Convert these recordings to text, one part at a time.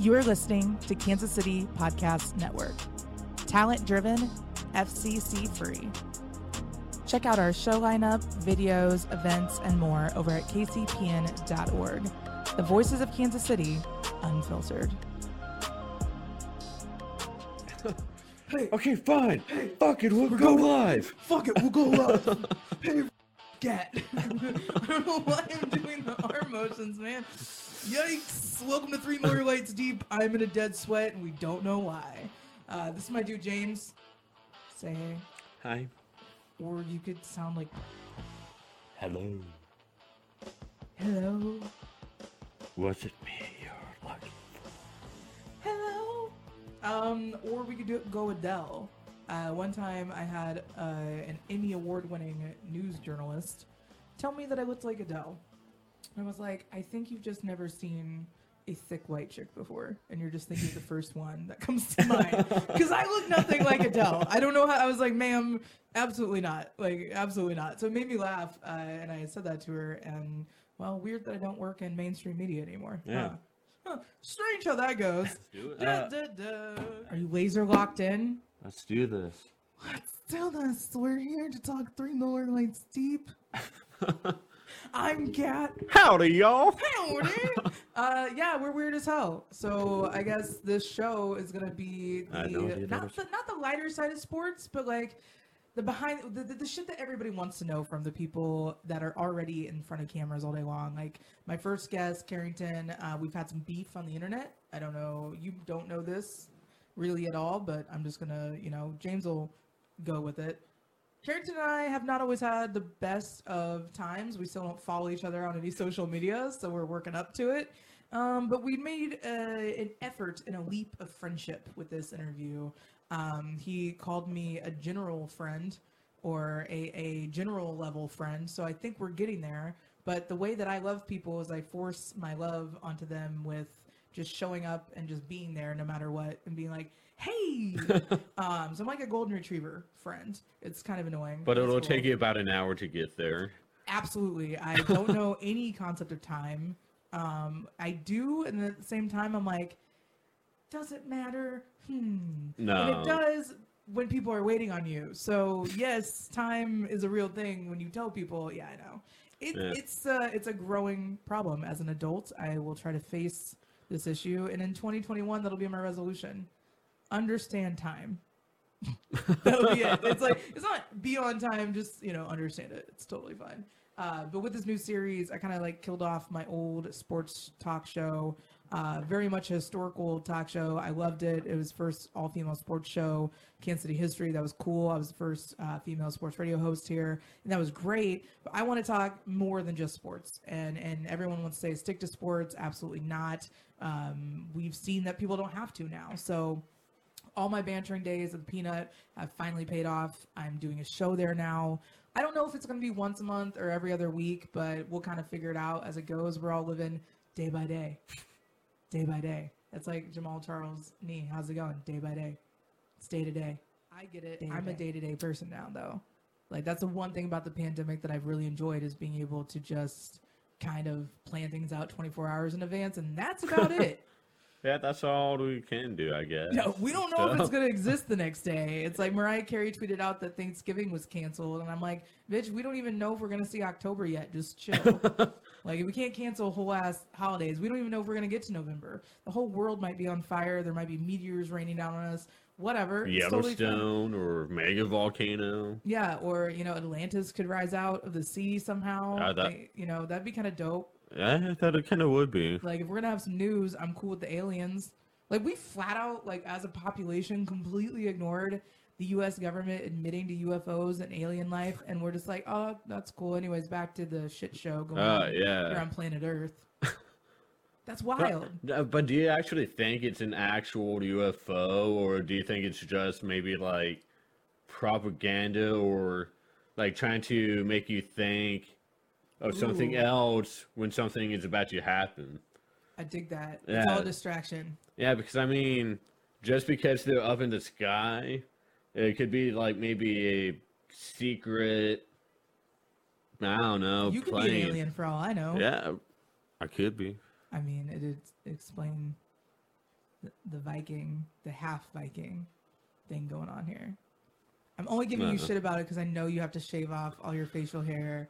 You are listening to Kansas City Podcast Network. Talent driven, FCC free. Check out our show lineup, videos, events, and more over at kcpn.org. The voices of Kansas City, unfiltered. Hey, okay, fine. Fuck it, we'll go live. Fuck it, we'll go live. get. I don't know why I'm doing the arm motions, man. Yikes! Welcome to Three More Lights Deep. I'm in a dead sweat, and we don't know why. Uh, this is my dude James. Say hey, Hi. or you could sound like Hello. hello, Was it me you're looking for? hello. Um, or we could do it, go Adele. Uh, one time, I had uh, an Emmy award-winning news journalist tell me that I looked like Adele. I was like, I think you've just never seen a thick white chick before, and you're just thinking of the first one that comes to mind. Because I look nothing like Adele. I don't know how. I was like, ma'am, absolutely not. Like, absolutely not. So it made me laugh, uh, and I said that to her. And well, weird that I don't work in mainstream media anymore. Yeah. Huh. Huh. Strange how that goes. do it. Da, Uh, da, da. Are you laser locked in? Let's do this. Let's do this. We're here to talk three Miller Lights deep. I'm Kat. Howdy, y'all. Howdy. uh, yeah, we're weird as hell. So I guess this show is gonna be the not the not the lighter side of sports, but like the behind the, the, the shit that everybody wants to know from the people that are already in front of cameras all day long. Like my first guest, Carrington, uh, we've had some beef on the internet. I don't know, you don't know this really at all, but I'm just gonna, you know, James will go with it. Carrington and I have not always had the best of times. We still don't follow each other on any social media, so we're working up to it. Um, but we made uh, an effort and a leap of friendship with this interview. Um, he called me a general friend or a, a general level friend, so I think we're getting there. But the way that I love people is I force my love onto them with just showing up and just being there no matter what and being like, hey. um, so I'm like a golden retriever friend. It's kind of annoying. But it'll cool. take you about an hour to get there. Absolutely. I don't know any concept of time. Um, I do, and at the same time, I'm like, does it matter? Hmm. And No. it does when people are waiting on you. So yes, time is a real thing when you tell people. Yeah, I know. It, Yeah. It's uh, it's a growing problem. As an adult, I will try to face this issue, and in 2021, that'll be my resolution. Understand time. That'll be it. It's like it's not be on time, just you know, understand it. It's totally fine. Uh, but with this new series, I kind of like killed off my old sports talk show. Uh, very much a historical talk show. I loved it. It was first all female sports show, Kansas City history. That was cool. I was the first uh, female sports radio host here, and that was great. But I want to talk more than just sports. And and everyone wants to say stick to sports. Absolutely not. Um, we've seen that people don't have to now. So all my bantering days of the peanut have finally paid off. I'm doing a show there now. I don't know if it's going to be once a month or every other week, but we'll kind of figure it out as it goes. We're all living day by day, day by day. It's like Jamaal Charles' knee. How's it going? Day by day. It's day to day. I get it. I'm a day to day person now, though. Like that's the one thing about the pandemic that I've really enjoyed is being able to just kind of plan things out 24 hours in advance, and that's about it. Yeah, that's all we can do, I guess. No, we don't know if it's going to exist the next day. It's like Mariah Carey tweeted out that Thanksgiving was canceled, and I'm like, bitch, we don't even know if we're going to see October yet. Just chill. like, if we can't cancel whole ass holidays. We don't even know if we're going to get to November. The whole world might be on fire. There might be meteors raining down on us. Whatever. It's totally or mega volcano. Yeah, or you know, Atlantis could rise out of the sea somehow. Ah, that- Like, you know, that'd be kind of dope. Yeah, I thought it kind of would be. Like if we're gonna have some news, I'm cool with the aliens. Like we flat out, like as a population, completely ignored the U.S. government admitting to UFOs and alien life, and we're just like, oh, that's cool. Anyways, back to the shit show going Uh, on here on planet Earth. that's wild. Uh, But do you actually think it's an actual UFO, or do you think it's just maybe like propaganda, or like trying to make you think of something else when something is about to happen? I dig that. It's all a distraction. Yeah, because I mean, just because they're up in the sky, it could be like maybe a secret. I don't know. you could be an alien for all I know. Yeah, I could be. I mean, it would explain the, the Viking, the half Viking thing going on here. I'm only giving you Uh-uh. shit about it because I know you have to shave off all your facial hair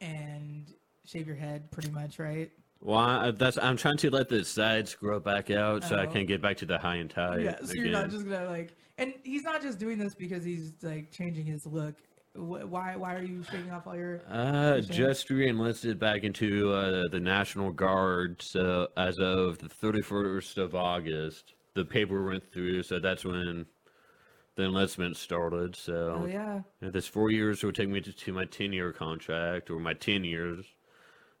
and shave your head, pretty much, right? Well, I, that's I'm trying to let the sides grow back out so I Oh. can get back to the high and tight. yeah. So you're not just gonna like, and he's not just doing this because he's like changing his look. Wh- Why? Why are you shaving off all your? Uh, just re-enlisted back into uh, the National Guard. So as of the 31st of August, the paper went through. So that's when the enlistment started. So Oh yeah. yeah, this four years will take me to, to my 10-year contract or my 10 years.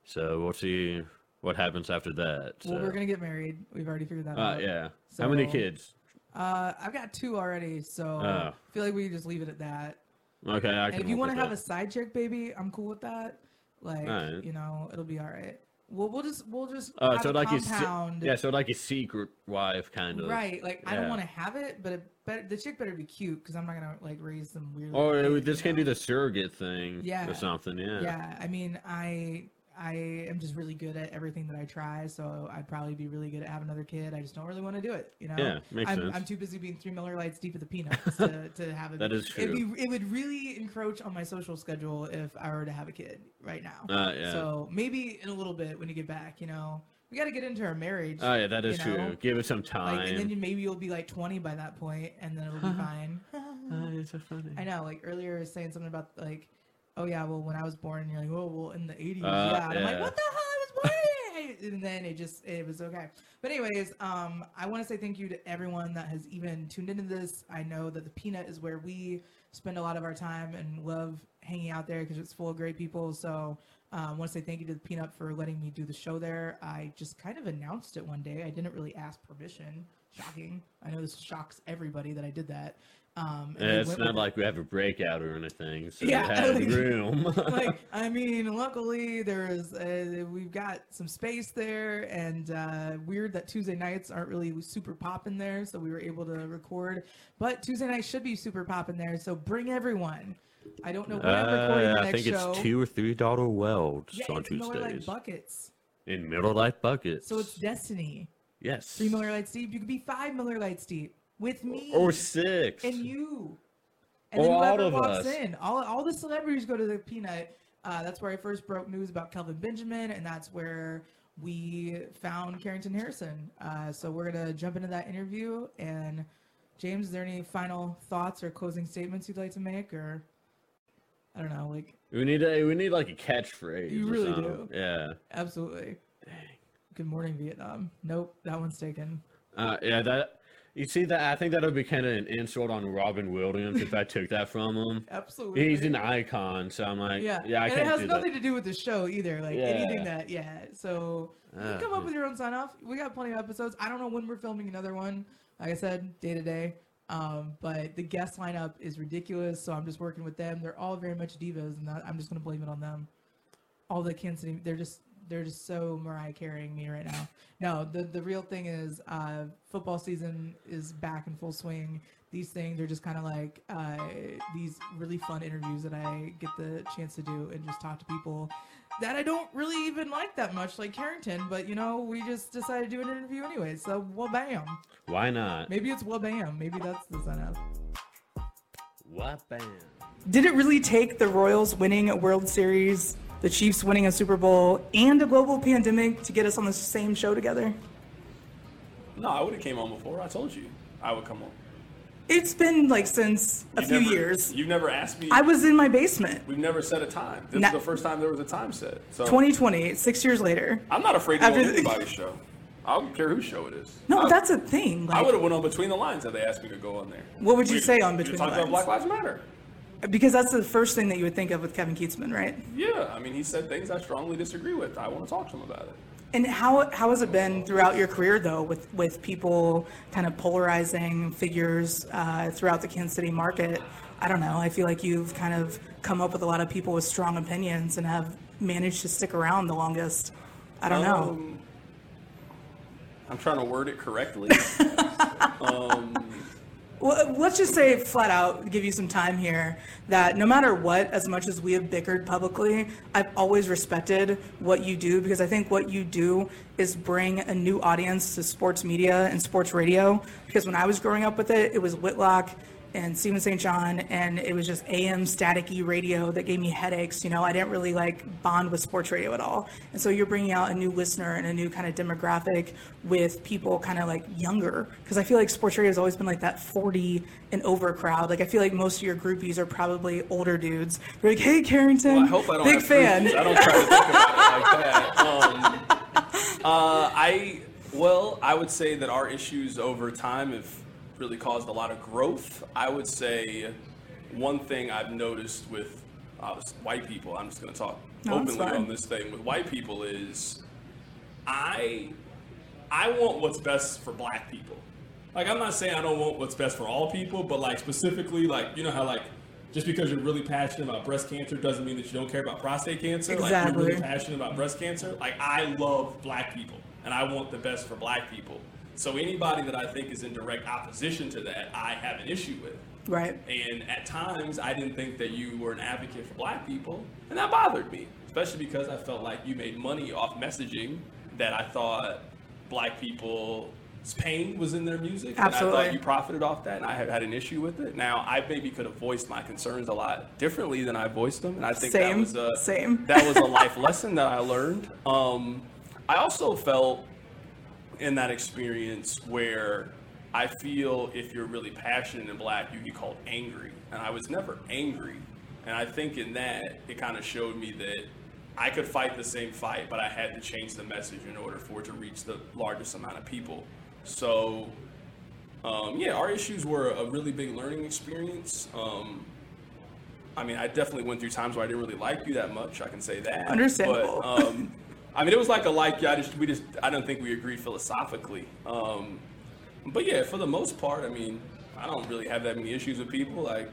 So we'll see what happens after that. Well, we're gonna get married. We've already figured that Uh, out. yeah. How many kids? Uh, I've got two already, so Oh. I feel like we can just leave it at that. Okay, I can. If you want to have a side chick baby, I'm cool with that. Like, Alright. you know, it'll be all right. Well, we'll just we'll just Oh, have so a like a compound. yeah, so like a secret wife kind of. Right. Like, I don't want to have it, but it better, the chick better be cute because I'm not gonna like raise some weird. Or kid, we just you can do know? the surrogate thing. Yeah. Or something. Yeah. Yeah, I mean, I I am just really good at everything that I try, so I'd probably be really good at having another kid. I just don't really want to do it, you know. Yeah, makes I'm, sense. I'm too busy being three Miller Lights deep at the peanuts to, to have it. That is It'd be, it would really encroach on my social schedule if I were to have a kid right now. Uh, yeah. So maybe in a little bit when you get back, you know, we got to get into our marriage. Oh yeah, that is you true. Give it some time. Like, and then you, maybe you'll be like 20 by that point, and then it'll be fine. Oh, it's so funny. I know, like earlier, I was saying something about like, oh yeah, well when I was born, and you're like, oh well in the 80s, Uh, yeah. And I'm like, what the hell? I was born and then it just it was okay. But anyways, um, I want to say thank you to everyone that has even tuned into this. I know that the Peanut is where we spend a lot of our time and love hanging out there because it's full of great people. So. Um, I want to say thank you to the Peanut for letting me do the show there. I just kind of announced it one day. I didn't really ask permission. Shocking. I know this shocks everybody that I did that. Um, Yeah, it's not it. like we have a breakout or anything. So Yeah, like- room. like I mean, luckily there is uh, we've got some space there, and uh, weird that Tuesday nights aren't really super popping there, so we were able to record. But Tuesday nights should be super popping there, so bring everyone. I don't know when I'm recording Uh, the I next think show. it's two or three dollar welds yeah, on it's Miller Lite buckets, In Miller Lite buckets. so it's Destiny. yes. Three Miller Lights deep. You could be five Miller Lights deep with me or six. and you. And then all whoever of walks us. in, all, all the celebrities go to the Peanut. Uh, that's where I first broke news about Kelvin Benjamin, and that's where we found Carrington Harrison. Uh, so we're gonna jump into that interview. And James, is there any final thoughts or closing statements you'd like to make, or I don't know, like We need a we need like a catchphrase. You really do. Yeah. absolutely. Good morning, Vietnam. Nope, that one's taken. Uh, yeah, that you see that I think that would be kind of an insult on Robin Williams if I took that from him. Absolutely. He's an icon, so I'm like, Yeah, yeah, I and it has nothing that. to do with the show either. Like Yeah. anything that, yeah. So Uh, come up with your own sign off. We got plenty of episodes. I don't know when we're filming another one. Like I said, day to day. Um, but the guest lineup is ridiculous, so I'm just working with them. They're all very much divas, and that, I'm just gonna blame it on them. All the Kansas City, they're just they're just so Mariah carrying me right now. No, the the real thing is uh, football season is back in full swing. These things are just kind of like uh, these really fun interviews that I get the chance to do and just talk to people that I don't really even like that much, like Carrington. But you know, we just decided to do an interview anyway. So well, bam. Why not? Maybe it's well, bam. Maybe that's the sign up. What bam? Did it really take the Royals winning a World Series, the Chiefs winning a Super Bowl, and a global pandemic to get us on the same show together? No, I would have came on before. I told you I would come on. It's been like since a few never- years. You've never asked me. I was in my basement. We've never set a time. This is the first time there was a time set. So 2020, six years later. I'm not afraid to go on anybody's show. I don't care whose show it is. No, I, that's a thing. I would have went on between the lines if they asked me to go on there. What would you We- say on Between the talked about Lines? Black Lives Matter. Because that's the first thing that you would think of with Kevin Kietzman, right? Yeah, I mean, he said things I strongly disagree with. I want to talk to him about it. And how how has it been throughout your career though, with with people kind of polarizing figures uh, throughout the Kansas City market? I don't know. I feel like you've kind of come up with a lot of people with strong opinions and have managed to stick around the longest. I don't know. Um, I'm trying to word it correctly. um, well, uh, let's just say flat out, give you some time here, that no matter what, as much as we have bickered publicly, I've always respected what you do because I think what you do is bring a new audience to sports media and sports radio. Because when I was growing up with it, it was Whitlock and Steven St. John, and it was just AM staticky radio that gave me headaches. You know, I didn't really like bond with sports radio at all. And so you're bringing out a new listener and a new kind of demographic with people kind of like younger, because I feel like sports radio has always been like that 40 and over crowd. Like I feel like most of your groupies are probably older dudes. They're like, hey, Carrington, Well, I hope I don't big fan. groupies. I don't try to think about it like that. Um, uh, I well, I would say that our issues over time have really caused a lot of growth. I would say one thing I've noticed with uh, white people. I'm just going to talk No, openly on this thing with white people is I I want what's best for black people. Like I'm not saying I don't want what's best for all people, but like specifically, like you know how like just because you're really passionate about breast cancer doesn't mean that you don't care about prostate cancer. Like you're really Exactly. passionate about breast cancer. Like I love black people and I want the best for black people. So anybody that I think is in direct opposition to that, I have an issue with. Right. And at times, I didn't think that you were an advocate for black people, and that bothered me, especially because I felt like you made money off messaging that I thought black people's pain was in their music. And I thought you profited off that, and I have had an issue with it. Now, I maybe could have voiced my concerns a lot differently than I voiced them, and I think that Same, was a same. that was a life lesson that I learned. Um, I also felt in that experience where I feel if you're really passionate in black, you get called angry. And I was never angry. And I think in that, it kind of showed me that I could fight the same fight, but I had to change the message in order for it to reach the largest amount of people. So, um, yeah, our issues were a really big learning experience. Um, I mean, I definitely went through times where I didn't really like you that much. I can say that. Understandable. But, um, I mean, it was like a like. Yeah, I just we just I don't think we agreed philosophically. Um, but yeah, for the most part, I mean, I don't really have that many issues with people. Like,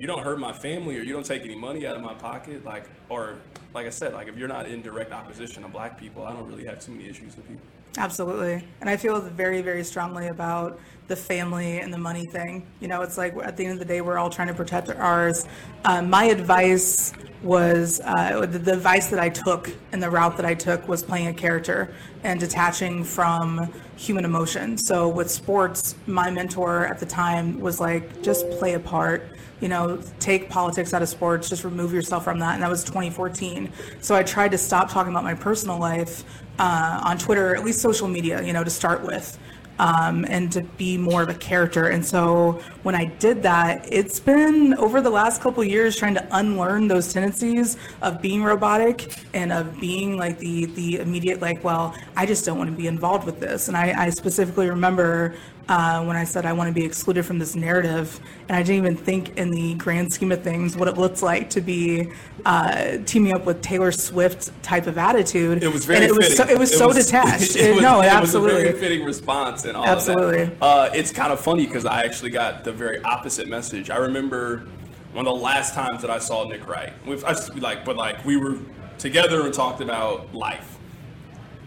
you don't hurt my family, or you don't take any money out of my pocket. Like, or like I said, like if you're not in direct opposition to black people, I don't really have too many issues with people. Absolutely. And I feel very, very strongly about the family and the money thing. You know, it's like at the end of the day, we're all trying to protect ours. Um, my advice was uh, the, the advice that I took and the route that I took was playing a character and detaching from human emotion. So with sports, my mentor at the time was like, just play a part you know, take politics out of sports, just remove yourself from that. And that was 2014. So I tried to stop talking about my personal life uh, on Twitter, at least social media, you know, to start with. Um, and to be more of a character. And so when I did that, it's been over the last couple years trying to unlearn those tendencies of being robotic and of being like the the immediate like, well, I just don't want to be involved with this. And I, I specifically remember uh, when I said I want to be excluded from this narrative, and I didn't even think in the grand scheme of things what it looks like to be uh, teaming up with Taylor Swift type of attitude. It was very and it was so, it was so detached. It was, no, it absolutely. was a very fitting response and all Absolutely. Uh, it's kind of funny because I actually got the very opposite message. I remember one of the last times that I saw Nick Wright. We've, I just like, but like we were together and talked about life,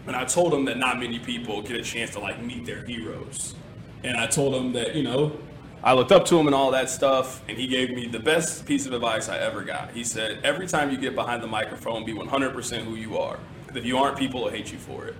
and I told him that not many people get a chance to like meet their heroes, and I told him that you know. I looked up to him and all that stuff, and he gave me the best piece of advice I ever got. He said, Every time you get behind the microphone, be 100% who you are. if you aren't, people will hate you for it.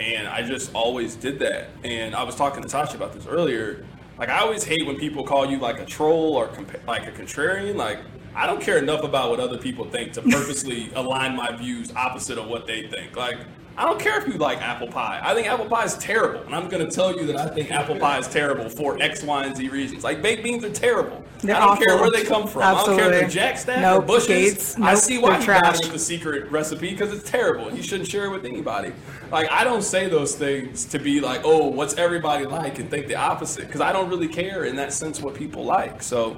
And I just always did that. And I was talking to Tasha about this earlier. Like, I always hate when people call you like a troll or compa- like a contrarian. Like, I don't care enough about what other people think to purposely align my views opposite of what they think. Like, I don't care if you like apple pie. I think apple pie is terrible. And I'm going to tell you that I think apple pie is terrible for X, Y, and Z reasons. Like, baked beans are terrible. They're I don't care where they come from. I don't care if Absolutely. they're Jack Stack or Nope, Bush's. Gates. I see why they're you trash. with the secret recipe because it's terrible. You shouldn't share it with anybody. Like I don't say those things to be like, oh, what's everybody like, and think the opposite because I don't really care in that sense what people like. So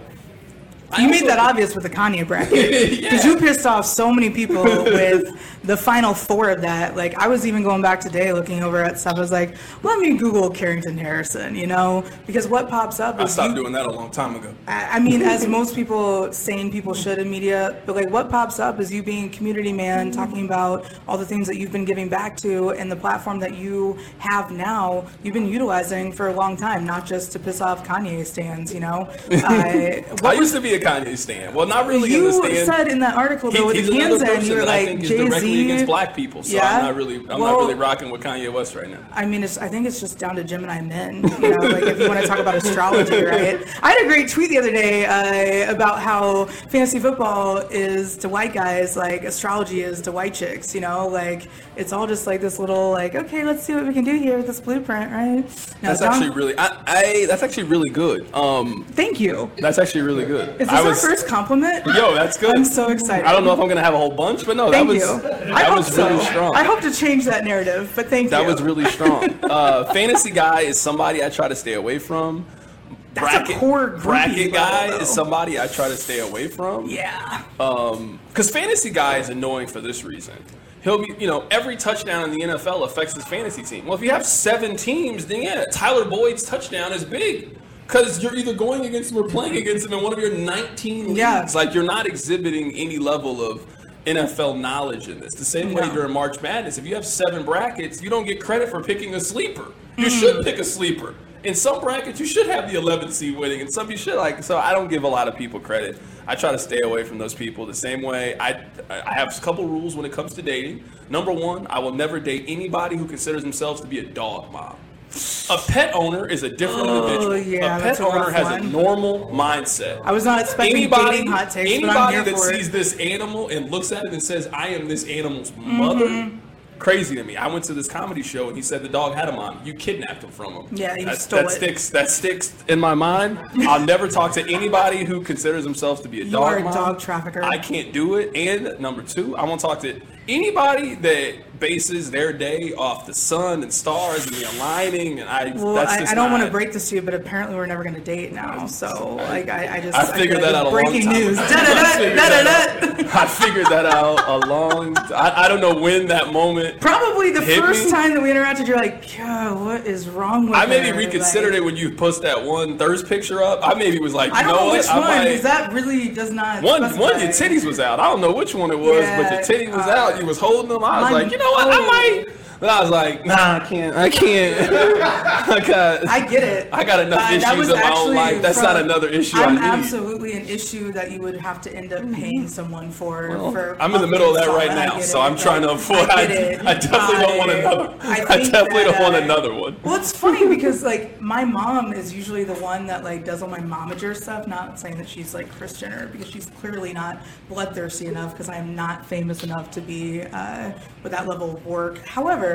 I You made that obvious with the Kanye bracket because you pissed off so many people with the final four of that. Like I was even going back today looking over at stuff. I was like, let me Google Carrington Harrison, you know, because what pops up I stopped you, doing that a long time ago. I I mean, as most people, sane people should in media, but like what pops up is you being a community man, talking about all the things that you've been giving back to and the platform that you have now, you've been utilizing for a long time, not just to piss off Kanye stands, you know? Uh, I used to be a Kanye stan. Well, not really in the you stand. said in that article though with he's the Kansas, person you were I like Jay directly against black people. So Yeah? I'm not really, I'm Well- not really rocking with Kanye West right now. I mean, it's, I think it's just down to Gemini men. You know, like if you want to talk about astrology, right? I had a great tweet the other day uh, about how fantasy football is to white guys like astrology is to white chicks. You know, like it's all just like this little like, okay, let's see what we can do here with this blueprint, right? That's John- actually really, I, I, that's actually really good. Um, Thank you. that's actually really good. Is this I our was, first compliment? Yo, that's good. I'm so excited. I don't know if I'm gonna have a whole bunch, but no, Thank that was you. that I hope was so. really strong. I hope to change that narrative, but thank that you. That was really strong. Uh, fantasy guy is somebody I try to stay away from. That's a core bracket guy though. is somebody I try to stay away from. yeah. Um, Because fantasy guy is annoying for this reason. He'll be, you know, every touchdown in the NFL affects his fantasy team. Well, if you have seven teams, then yeah, Tyler Boyd's touchdown is big. Because you're either going against him or playing against him in one of your 19 leagues. Yeah. Like, you're not exhibiting any level of NFL knowledge in this. The same way No. during March Madness, if you have seven brackets, you don't get credit for picking a sleeper. You Mm. should pick a sleeper. In some brackets, you should have the 11th seed winning, and some you should like. So I don't give a lot of people credit. I try to stay away from those people. The same way I, I have a couple rules when it comes to dating. Number one, I will never date anybody who considers themselves to be a dog mom. A pet owner is a different individual. Oh, yeah, a pet a owner has one. a normal mindset. I was not expecting Anybody, hot takes, but I'm anybody here that for it. sees this animal and looks at it and says, "I am this animal's Mm-hmm. mother," crazy to me. I went to this comedy show and he said the dog had a mom. You kidnapped him from him. Yeah, That- stole that it. sticks. That sticks in my mind. I'll never talk to anybody who considers themselves to be a You dog are a mom. dog trafficker. I can't do it. And number two, I won't talk to anybody that bases their day off the sun and stars and the aligning. And I, Well, that's I, I don't want to break this to you, but apparently we're never going to date now. So, like, I, I just I figured feel that out a long breaking time news. I figured that. I figured that out a long. I, I don't know when that moment. Probably the first me? time that we interacted, you're like, God, what is wrong with I maybe her?" reconsidered Like, it when you post that one thirst picture up. I maybe was like, I don't know, know, which I one, because that really does not. One, specify. one, your titties was out. I don't know which one it was, but your titty was uh, out. You was holding them. I was my- like, you know what? I might. But I was like, nah, I can't. I can't. I got. I get it. I got enough Uh, issues was in my own life. That's from- not another issue I I'm need. absolutely an issue that you would have to end up paying someone for. for I'm in the middle of that right now, so I I'm trying to avoid. I, I, it. I definitely don't want another. I I, definitely that, don't want uh, another one. Well, it's funny because like my mom is usually the one that like does all my momager stuff. Not saying that she's like Christian or because she's clearly not bloodthirsty enough because I'm not famous enough to be uh, with that level of work. However,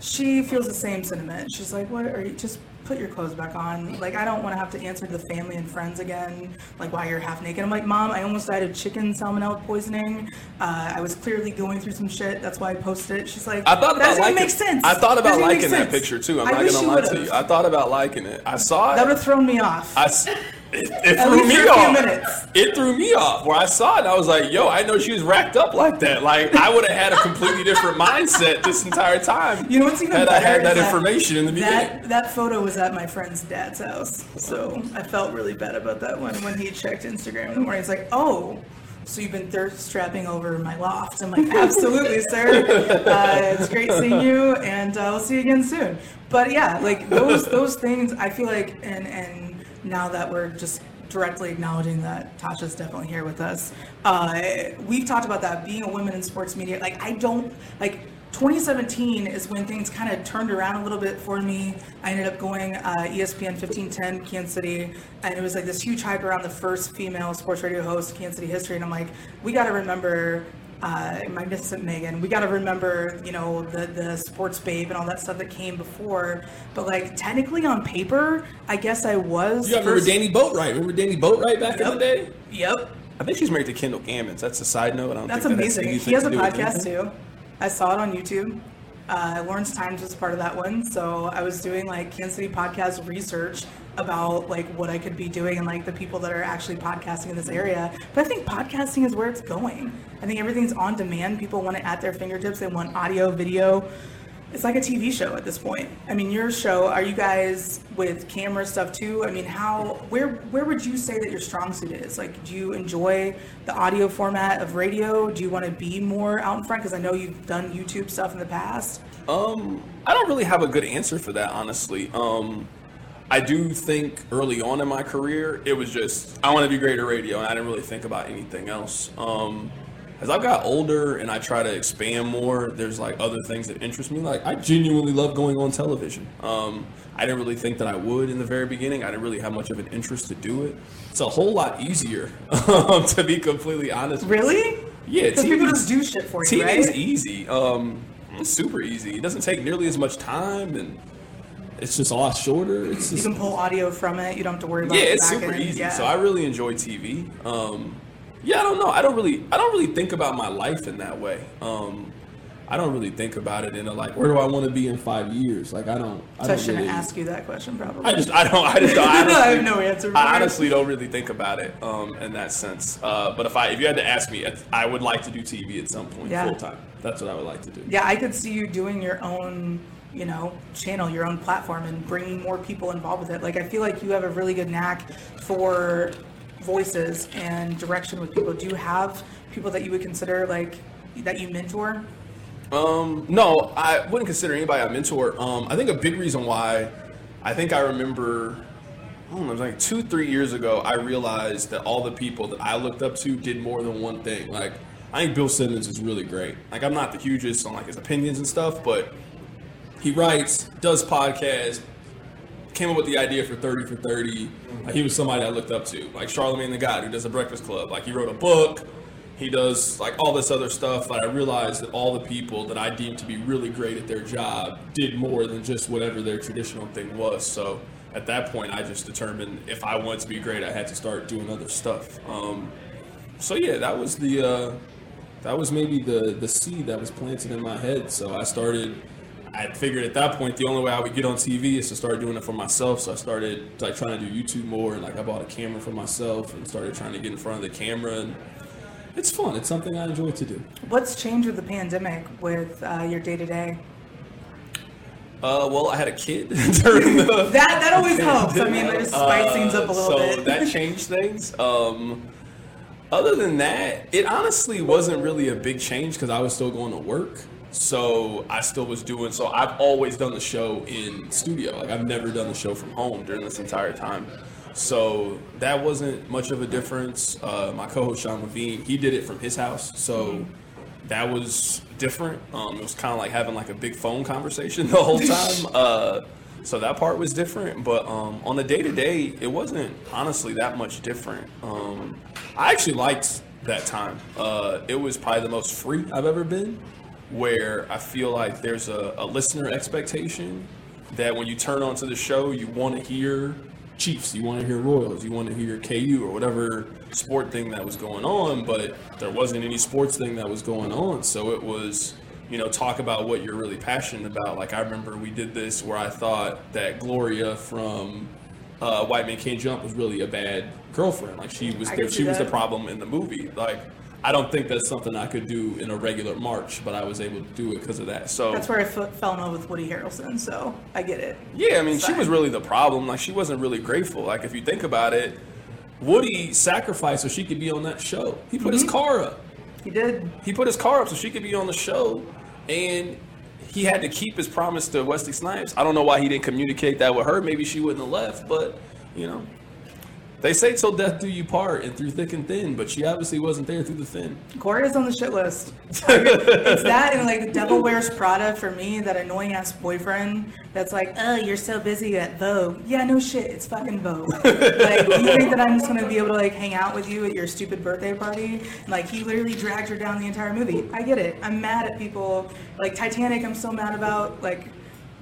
she feels the same sentiment. She's like, "What are you just?" Put your clothes back on. Like I don't want to have to answer to the family and friends again. Like why you're half naked. I'm like, mom, I almost died of chicken salmonella poisoning. Uh, I was clearly going through some shit. That's why I posted it. She's like, I thought about doesn't liking. make sense. I thought about liking that sense." picture too. I'm I not gonna lie to you. I thought about liking it. I saw it. That would have thrown me off. I it, it threw me for a few off. It threw me off. Where I saw it, and I was like, "Yo, I know she was racked up like that. Like I would have had a completely different mindset this entire time. You know what's even had I had that that information in the beginning." That that photo was at my friend's dad's house, so I felt really bad about that one. When he checked Instagram in the morning, he's like, "Oh, so you've been thirst trapping over my loft?" I'm like, "Absolutely, sir. Uh, it's great seeing you, and uh, we'll see you again soon." But yeah, like those those things, I feel like, and and now that we're just directly acknowledging that Tasha's definitely here with us. Uh, we've talked about that being a woman in sports media. Like I don't like 2017 is when things kind of turned around a little bit for me. I ended up going uh, ESPN 1510 Kansas City, and it was like this huge hype around the first female sports radio host Kansas City history. And I'm like, we got to remember uh, Magnificent Megan. We got to remember, you know, the the sports babe and all that stuff that came before. But like technically on paper, I guess I was. You remember first- Danny Boatwright? Remember Danny Boatwright back in the day? Yep, I think she's married to Kendall Gammons. That's a side note. I don't that's think that has amazing. anything He has a do podcast too. I saw it on YouTube. Uh, Lawrence Times was part of that one, so I was doing like Kansas City podcast research about like what I could be doing and like the people that are actually podcasting in this area. But I think podcasting is where it's going. I think everything's on demand. People want it at their fingertips. They want audio, video. It's like a TV show at this point. I mean, your show, are you guys with camera stuff too? I mean, how where where would you say that your strong suit is? Like, do you enjoy the audio format of radio? Do you want to be more out in front because I know you've done YouTube stuff in the past? Um, I don't really have a good answer for that, honestly. Um, I do think early on in my career, it was just I want to be great at radio, and I didn't really think about anything else. Um, as I've got older and I try to expand more, there's like other things that interest me. Like I genuinely love going on television. Um, I didn't really think that I would in the very beginning. I didn't really have much of an interest to do it. It's a whole lot easier, um, to be completely honest. with you. Really? Yeah, Because people just do shit for you, TV's right? easy. Um, it's super easy. It doesn't take nearly as much time, and it's just a lot shorter. It's You can pull audio from it. You don't have to worry about yeah, the it's super end. easy. Yeah. So I really enjoy TV. Um, yeah, I don't know. I don't really, I don't really think about my life in that way. Um, I don't really think about it in a like, where do I want to be in five years? Like, I don't. I so I don't shouldn't really, ask you that question, probably. I just, I don't, I just, don't, I honestly, have no answer. I it. honestly don't really think about it um, in that sense. Uh, but if I, if you had to ask me, I would like to do TV at some point, Yeah. full time. That's what I would like to do. Yeah, I could see you doing your own, you know, channel, your own platform, and bringing more people involved with it. Like, I feel like you have a really good knack for voices and direction with people. Do you have people that you would consider like that you mentor? Um, no, I wouldn't consider anybody a mentor. Um, I think a big reason why, I think I remember, I don't know, was like two, three years ago, I realized that all the people that I looked up to did more than one thing. Like, I think Bill Simmons is really great. Like, I'm not the hugest on like his opinions and stuff, but he writes, does podcasts, came up with the idea for 30 for 30. Like, he was somebody I looked up to. Like Charlemagne the God, who does the Breakfast Club. Like, he wrote a book. He does like all this other stuff. But I realized that all the people that I deemed to be really great at their job did more than just whatever their traditional thing was. So at that point, I just determined if I wanted to be great, I had to start doing other stuff. Um, so yeah, that was the uh, that was maybe the the seed that was planted in my head. So I started. I figured at that point the only way I would get on TV is to start doing it for myself. So I started like trying to do YouTube more, and like I bought a camera for myself and started trying to get in front of the camera. And it's fun. It's something I enjoy to do. What's changed with the pandemic with uh, your day to day? Uh, well, I had a kid during the That that always helps. I mean, it just spice things up a little Uh, so bit. that changed things. Um, other than that, it honestly wasn't really a big change because I was still going to work. So I still was doing. So I've always done the show in studio. Like I've never done the show from home during this entire time. So that wasn't much of a difference. Uh, my co-host Sean Levine, he did it from his house. So that was different. Um, it was kind of like having like a big phone conversation the whole time. Uh, so that part was different, but um, on the day to day, it wasn't honestly that much different. Um, I actually liked that time. Uh, it was probably the most free I've ever been, where I feel like there's a, a listener expectation that when you turn onto the show, you want to hear Chiefs, you want to hear Royals, you want to hear KU or whatever sport thing that was going on, but there wasn't any sports thing that was going on. So it was, you know, talk about what you're really passionate about. Like I remember we did this where I thought that Gloria from uh, White Man Can't Jump was really a bad girlfriend. Like she was, I the, can she was the problem in the movie. Like I don't think that's something I could do in a regular march, but I was able to do it because of that. So That's where I f- fell in love with Woody Harrelson. So I get it. yeah, I mean, she was really the problem. Like, she wasn't really grateful. Like, if you think about it, Woody sacrificed so she could be on that show. He put his mm-hmm. car up. He did. He put his car up so she could be on the show, and he had to keep his promise to Wesley Snipes. I don't know why he didn't communicate that with her. Maybe she wouldn't have left, but you know, they say till death do you part, and through thick and thin. But she obviously wasn't there through the thin. Gloria's on the shit list. it's that and like the Devil Wears Prada for me, that annoying ass boyfriend that's like, oh, you're so busy at Vogue. Yeah, no shit, it's fucking Vogue. like, you think that I'm just gonna be able to like hang out with you at your stupid birthday party? Like, he literally dragged her down the entire movie. I get it. I'm mad at people. Like Titanic, I'm so mad about. Like,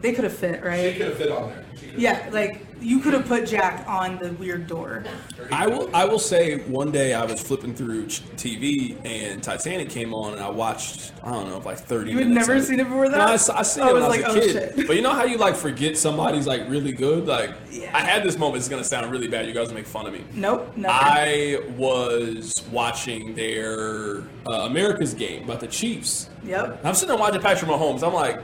they could have fit, right? She could have fit on there. Yeah, like you could have put Jack on the weird door. I will. I will say, one day I was flipping through TV and Titanic came on, and I watched. I don't know, like thirty. You had minutes never of seen it before that? No, I seen Oh, it it when I was was a like, oh, kid. shit. But you know how you like forget somebody's like really good. Like Yeah. I had this moment. It's gonna sound really bad. You guys make fun of me. Nope, never. I was watching their uh, America's game about the Chiefs. yep. I'm sitting there watching Patrick Mahomes. I'm like,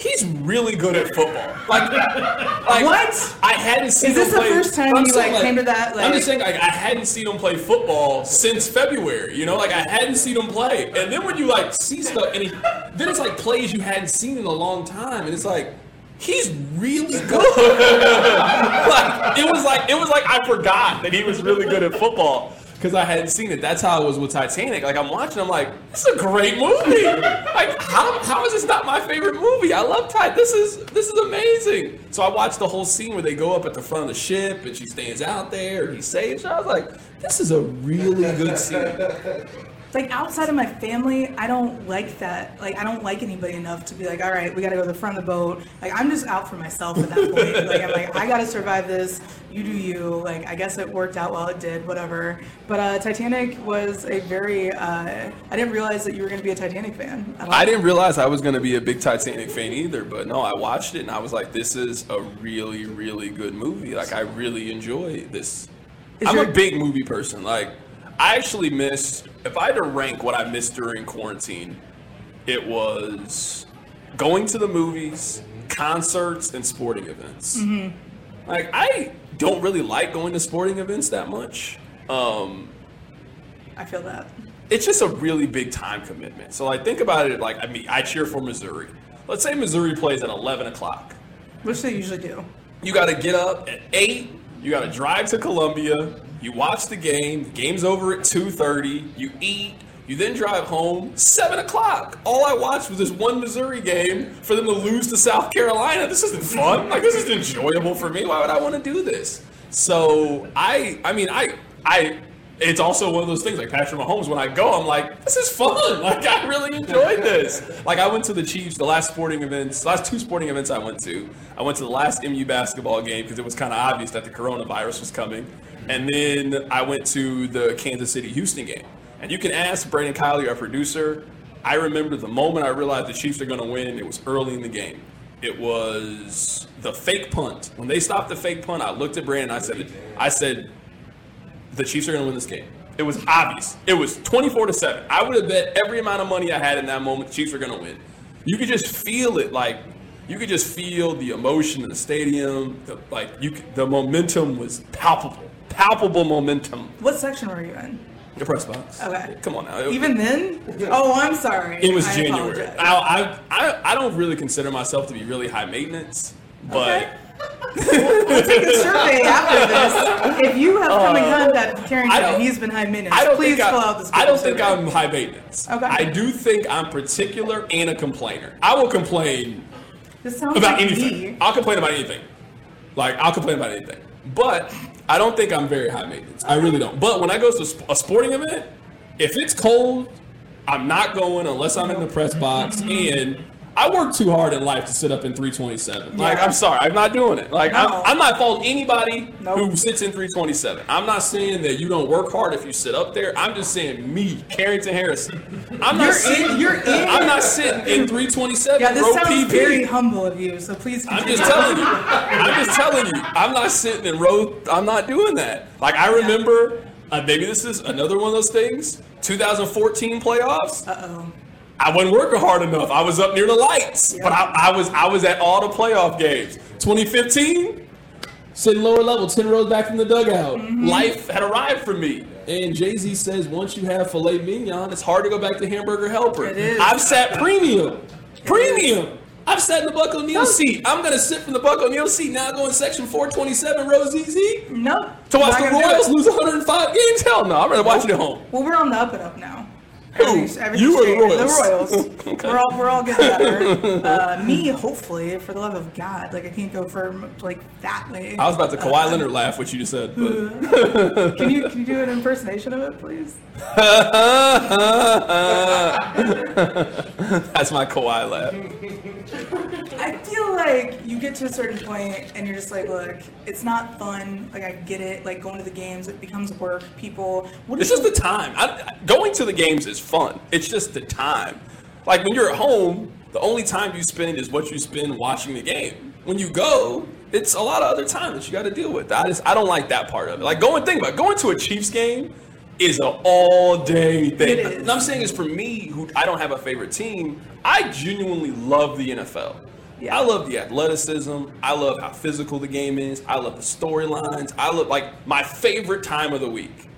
he's really good at football. Like, like What? I hadn't seen Is this the first time I'm you, saying, like, came to that, I'm just saying, like, I hadn't seen him play football since February. You know, like I hadn't seen him play. And then when you like see stuff, and he, then it's like plays you hadn't seen in a long time, and it's like. He's really good. like it was like it was like I forgot that he was really good at football because I hadn't seen it. That's how it was with Titanic. Like I'm watching, I'm like, this is a great movie. like how, how is this not my favorite movie? I love Titanic. This is this is amazing. So I watched the whole scene where they go up at the front of the ship and she stands out there and he saves her. I was like, this is a really good scene. Like outside of my family, I don't like that. Like I don't like anybody enough to be like, all right, we got to go to the front of the boat. Like I'm just out for myself at that point. like I'm like, I got to survive this. You do you. Like I guess it worked out well. It did. Whatever. But uh, Titanic was a very. Uh, I didn't realize that you were going to be a Titanic fan. I, I didn't realize I was going to be a big Titanic fan either, but no, I watched it and I was like, this is a really, really good movie. Like, I really enjoy this. Is I'm your- a big movie person. Like, I actually missed, if I had to rank what I missed during quarantine, it was going to the movies, concerts, and sporting events. Like, I don't really like going to sporting events that much. Um, I feel that. it's just a really big time commitment. So like think about it like I mean I cheer for Missouri. Let's say Missouri plays at eleven o'clock. Which they usually do. You got to get up at eight. You got to drive to Columbia. You watch the game. The game's over at two thirty. You eat. You then drive home. Seven o'clock. All I watched was this one Missouri game for them to lose to South Carolina. This isn't fun. Like this isn't enjoyable for me. Why would I want to do this? So I, I mean, I, I. It's also one of those things like Patrick Mahomes. When I go, I'm like, this is fun. Like I really enjoyed this. Like I went to the Chiefs, the last sporting events, last two sporting events I went to. I went to the last MU basketball game because it was kind of obvious that the coronavirus was coming, and then I went to the Kansas City Houston game. And you can ask Brandon Kiley, our producer. I remember the moment I realized the Chiefs are going to win. It was early in the game. It was the fake punt. When they stopped the fake punt, I looked at Brandon. I said, "I said, the Chiefs are going to win this game." It was obvious. It was 24 to seven. I would have bet every amount of money I had in that moment the Chiefs are going to win. You could just feel it, like you could just feel the emotion in the stadium. The, like you, the momentum was palpable, palpable momentum. What section were you in? The press box. Okay. Come on now. Even then? Oh, I'm sorry. it was I January. I, I, I, don't really consider myself to be really high maintenance, but Okay. We'll take a survey after this. If you have come in contact with Carrington I and he's been high maintenance, please fill out this. I don't think. I'm high maintenance. Okay. I do think I'm particular and a complainer. I will complain about like anything. me. I'll complain about anything. Like I'll complain about anything. But I don't think I'm very high maintenance. I really don't. But when I go to a sporting event, if it's cold, I'm not going unless I'm in the press box mm-hmm. and. I work too hard in life to sit up in 327. Like, I'm sorry, I'm not doing it. Like, No. I'm, I'm not faulting anybody Nope. who sits in 327. I'm not saying that you don't work hard if you sit up there. I'm just saying me, Carrington Harrison. I'm not You're sitting. in- you're in- I'm not sitting in 327 Yeah, this row sounds PP. very humble of you. So please. I'm just telling you. I'm just telling you. I'm not sitting in row. I'm not doing that. Like I remember, uh, maybe this is another one of those things. 2014 playoffs. Uh oh. I wasn't working hard enough. I was up near the lights, but I, I was I was at all the playoff games. 2015, sitting lower level, 10 rows back from the dugout. Mm-hmm. Life had arrived for me. And Jay Z says once you have filet mignon, it's hard to go back to hamburger helper. It is. I've sat premium, premium. I've sat in the Buck O'Neil seat. I'm gonna sit from the Buck O'Neil seat now, going section 427 row ZZ No. to watch the Royals lose 105 games. Hell no, I'd rather watch it at home. Well, we're on the up and up now. Who? Everything's- everything's You or the. Royals? The Royals. We're all we're all getting better. uh, me, hopefully, for the love of God, like I can't go for like that way. I was about to Kawhi Uh, Leonard laugh what you just said, but. Can you can you do an impersonation of it, please? That's my Kawhi laugh. I feel like you get to a certain point and you're just like, look, it's not fun. Like I get it. Like going to the games, it becomes work. People, what It's is just the time. I, going to the games is fun. It's just the time. Like when you're at home, the only time you spend is what you spend watching the game. When you go, it's a lot of other time that you got to deal with. I just I don't like that part of it. Like going think about it, going to a Chiefs game is an all day thing. It is. And I'm saying is for me, who I don't have a favorite team, I genuinely love the NFL. Yeah. I love the athleticism. I love how physical the game is. I love the storylines. I love like my favorite time of the week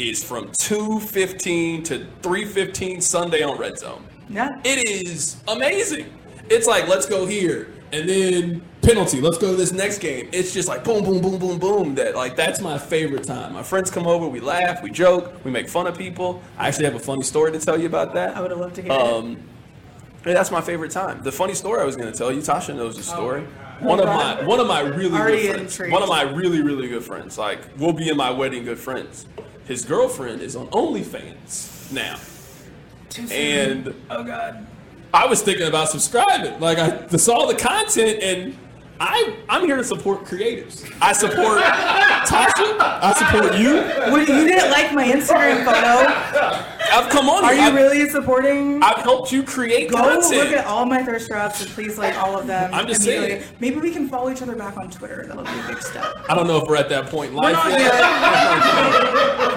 is from 2:15 to 3:15 Sunday on Red Zone. Yeah. It is amazing. It's like let's go here and then penalty. Let's go to this next game. It's just like boom, boom, boom, boom, boom. That like that's my favorite time. My friends come over, we laugh, we joke, we make fun of people. I actually have a funny story to tell you about that. I would have loved to hear it. Um, yeah, that's my favorite time. The funny story I was going to tell you, Tasha knows the story. Oh one of my one of my really Already good friends. intrigued. One of my really really good friends. Like we'll be in my wedding good friends. His girlfriend is on OnlyFans now, Too soon. and oh god. I was thinking about subscribing. Like I saw the content and. I, I'm here to support creators. I support Tasha. I support you. What, you didn't like my Instagram photo? I've come on. Are you I've, really supporting? I've helped you create Go content. look at all my thirst traps and please like all of them. I'm just saying. Maybe we can follow each other back on Twitter. That'll be a big step. I don't know if we're at that point in We're life not yet.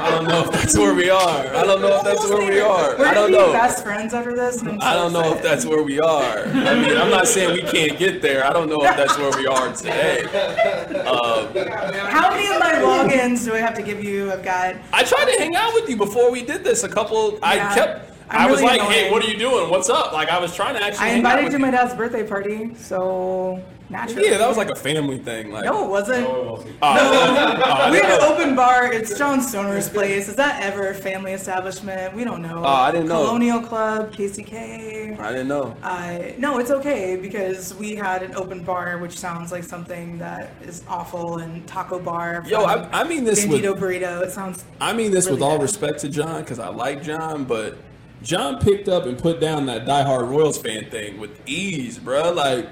I don't know if that's where we are. I don't know if that's where we are. We're I don't be know. best friends after this. So I don't know if that's where we are. I mean, I'm not saying we can't get there. I don't know if that's where we are today. Um, How many of my logins do I have to give you? I've got. I tried to hang out with you before we did this. A couple. I Yeah. kept. I'm I was really like, "Hey, what are you doing? What's up?" Like I was trying to actually. I invited you to my dad's birthday party, so naturally. Yeah, that was like a family thing. Like, No, it wasn't. Oh, I We didn't had an open bar. It's John Stoner's place. Is that ever a family establishment? We don't know. Oh, I didn't know. Colonial Club, KCK. I didn't know. Uh, no, it's okay because we had an open bar, which sounds like something that is awful, and taco bar. Yo, I, I mean this with burrito. It sounds. I mean this with all bad. respect to John because I like John, but John picked up and put down that diehard Royals fan thing with ease, bro. Like,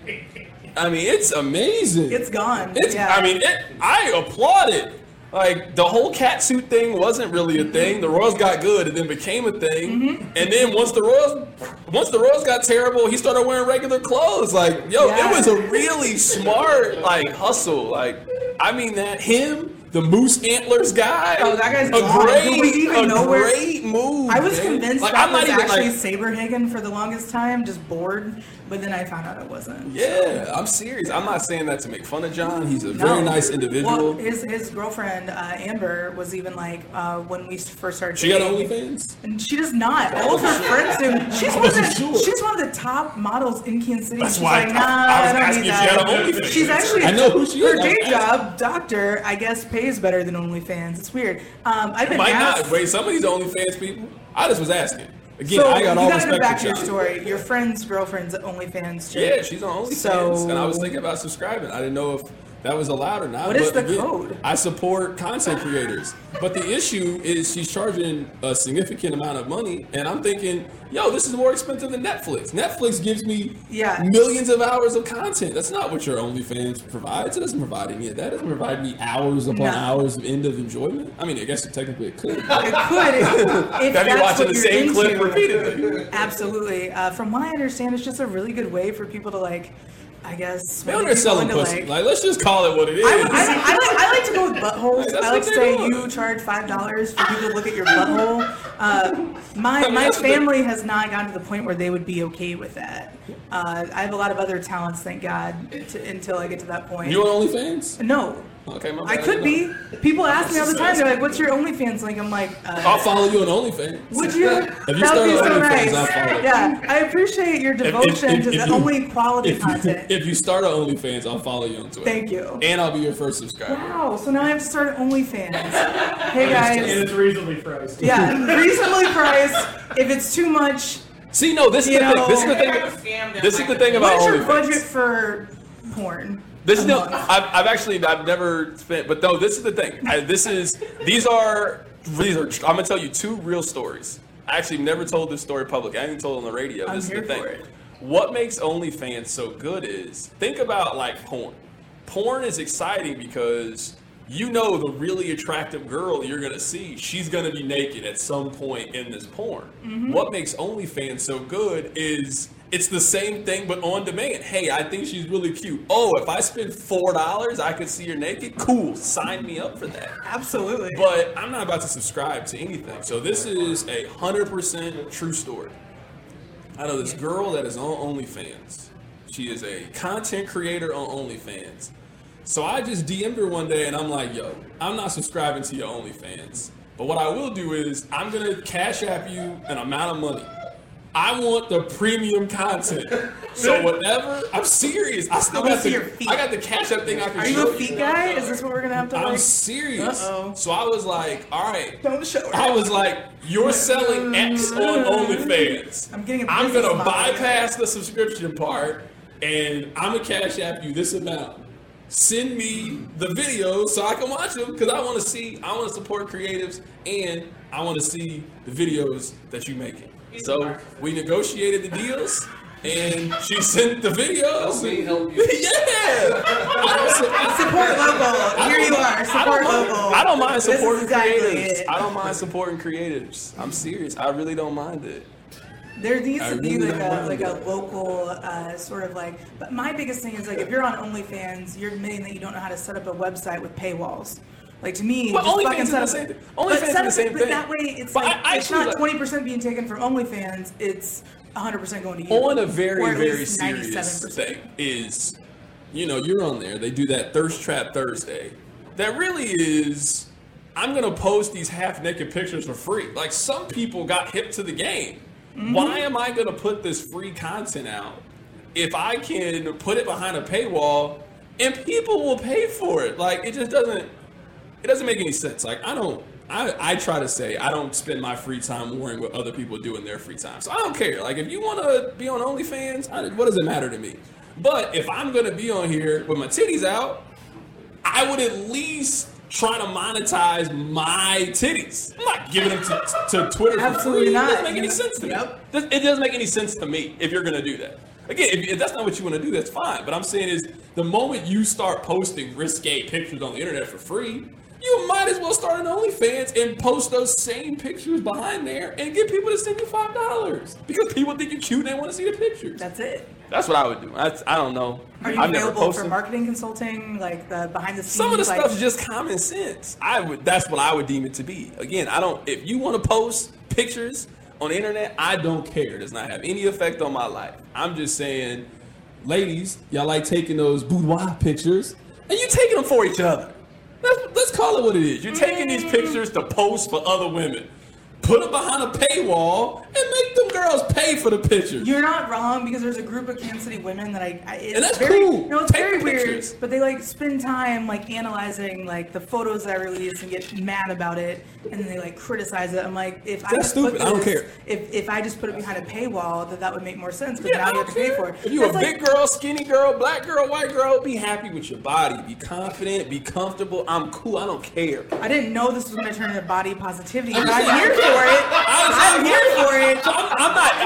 I mean, it's amazing. It's gone. It's. yeah. I mean, it, I applaud it. Like the whole cat suit thing wasn't really a thing. The Royals got good and then became a thing. Mm-hmm. And then once the Royals, once the Royals got terrible, he started wearing regular clothes. Like, yo, Yeah. it was a really smart like hustle. Like, I mean that him. The moose antlers guy. Oh, that guy's a gone. great, Do we even a know where- great move. I was man. convinced Like, that I'm not was even actually like, Saberhagen for the longest time, just bored. But then I found out it wasn't. yeah, I'm serious. I'm not saying that to make fun of John. He's a very nice individual. Well, his his girlfriend uh, Amber was even like uh, when we first started. she got OnlyFans. And she does not. All of her friends do. She's one of the sure. she's one of the top models in Kansas City. That's she's why I- like, nah, I was I don't asking need if she had that. OnlyFans. She's actually I know who she her is. I was day asking. job, doctor, I guess pays better than OnlyFans. It's weird. Um, I've been Might asked. not. Wait, some of these OnlyFans people. I just was asking. Again, so I got you all gotta go back to your story. Your friend's girlfriend's OnlyFans. Too. Yeah, she's on OnlyFans, So- and I was thinking about subscribing. I didn't know if that was allowed or not. What is but the again, code? I support content creators, but the issue is she's charging a significant amount of money, and I'm thinking, yo, this is more expensive than Netflix. Netflix gives me Yeah. millions of hours of content. That's not what your OnlyFans provides. It doesn't provide any of that. It doesn't provide me hours upon No. hours of end of enjoyment. I mean, I guess technically it could. It could if, if Gotta be that's watching what the you're same clip repeatedly. Absolutely. Uh, from what I understand, it's just a really good way for people to like, I guess. They maybe are selling pussy. like- Like, let's just call it what it is. I, I, I, like, I like to go with buttholes. I like to say do. you charge five dollars for people to look at your butthole. Uh, my mean, my that's what they- family has not gotten to the point where they would be okay with that. Uh, I have a lot of other talents, thank God, to, until I get to that point. You on OnlyFans? no, Okay, my I could be. People ask me all the time. They're like, "What's your OnlyFans link?" I'm like, I'll uh, follow you on OnlyFans. "Would you?" If you that would start be so OnlyFans, nice. I'll follow. Yeah, I appreciate your If- if- devotion if- to if the you- only quality if content. if you start on OnlyFans, I'll follow you on Twitter. Thank you. And I'll be your first subscriber. Wow, so now I have to start OnlyFans. Hey guys. And it's reasonably priced. yeah, reasonably priced. If it's too much, See, no, this is You the thing. know- This is the thing. This is the thing about OnlyFans. what is your budget for porn? This is no. I've, I've actually I've never spent, but no. This is the thing. I, this is these are these are. I'm gonna tell you two real stories. I actually never told this story public. I haven't told it on the radio. I'm this here is the thing. for it. what makes OnlyFans so good is think about like porn. Porn is exciting because you know the really attractive girl you're gonna see, she's gonna be naked at some point in this porn. Mm-hmm. What makes OnlyFans so good is it's the same thing but on demand. Hey, I think she's really cute. Oh, if I spend four dollars, I could see her naked. Cool, sign me up for that. Absolutely. But I'm not about to subscribe to anything. So this is a hundred percent true story. I know this girl that is on OnlyFans. She is a content creator on OnlyFans. So I just DM'd her one day and I'm like, yo, I'm not subscribing to your OnlyFans. But what I will do is I'm gonna cash app you an amount of money. I want the premium content. So whatever, I'm serious. I still I wanna got see the your feet. I got the cash app thing I can Are show you a feet guy? Is this what we're gonna have to I'm like? serious. Uh-oh. So I was like, all right. Don't show her. I was like, you're selling X on OnlyFans. I'm getting a I'm gonna model bypass the subscription part, and I'm gonna cash app you this amount. Send me the videos so I can watch them because I want to see. I want to support creatives, and I want to see the videos that you making. So we negotiated the deals, and she sent the videos. me help you. yeah. I don't su- I- Support local. Here you are. I Support don't, local. I don't mind supporting exactly creatives. it. I don't mind supporting creatives. I'm serious. I really don't mind it. There needs I to be really like a mind like a local uh, sort of like. But my biggest thing is like if you're on OnlyFans, you're admitting that you don't know how to set up a website with paywalls. Like to me, just OnlyFans fucking is the same thing. but OnlyFans is the same but thing. that way, it's But like I- I it's not twenty percent being taken from OnlyFans. It's hundred percent going to you. On a very, very serious 97%. thing is, you know, you're on there. They do that Thirst Trap Thursday. That really is. I'm gonna post these half naked pictures for free. Like some people got hip to the game. Mm-hmm. Why am I gonna put this free content out if I can put it behind a paywall and people will pay for it? Like it just doesn't. It doesn't make any sense. Like I don't. I, I try to say I don't spend my free time worrying what other people do in their free time. So I don't care. Like if you want to be on OnlyFans, I, what does it matter to me? But if I'm gonna be on here with my titties out, I would at least try to monetize my titties. I'm not giving them to, to Twitter for Absolutely free. not. It doesn't make any sense to me. Yep. Does- It doesn't make any sense to me if you're gonna do that. Again, if, if that's not what you want to do, that's fine. But I'm saying is the moment you start posting risque pictures on the internet for free, you might as well start an OnlyFans and post those same pictures behind there and get people to send you five dollars because people think you're cute and they want to see the pictures. That's it. That's what I would do. That's, I don't know. Are you I've never available for marketing consulting, like the behind the scenes? Some of the like, stuff's just common sense. I would. That's what I would deem it to be. Again, I don't. If you want to post pictures on the internet, I don't care. It does not have any effect on my life. I'm just saying, ladies, y'all like taking those boudoir pictures, and you taking them for each other. Let's, let's call it what it is. You're taking these pictures to post for other women. Put them behind a paywall and make them girls pay for the pictures. You're not wrong because there's a group of Kansas City women that I, I it's And that's very, cool. No, it's Take very pictures. weird, but they like spend time like analyzing like the photos that I release and get mad about it, and then they like criticize it. I'm like, if I That's put stupid. I don't care. If if I just put it behind a paywall, that that would make more sense. But Yeah, now I you have to pay for it. If you a like- big girl, skinny girl, black girl, white girl, be happy with your body. Be confident. Be comfortable. I'm cool. I don't care. I didn't know this was going to turn into body positivity. I'm I'm for it. I'm here for it. So I'm,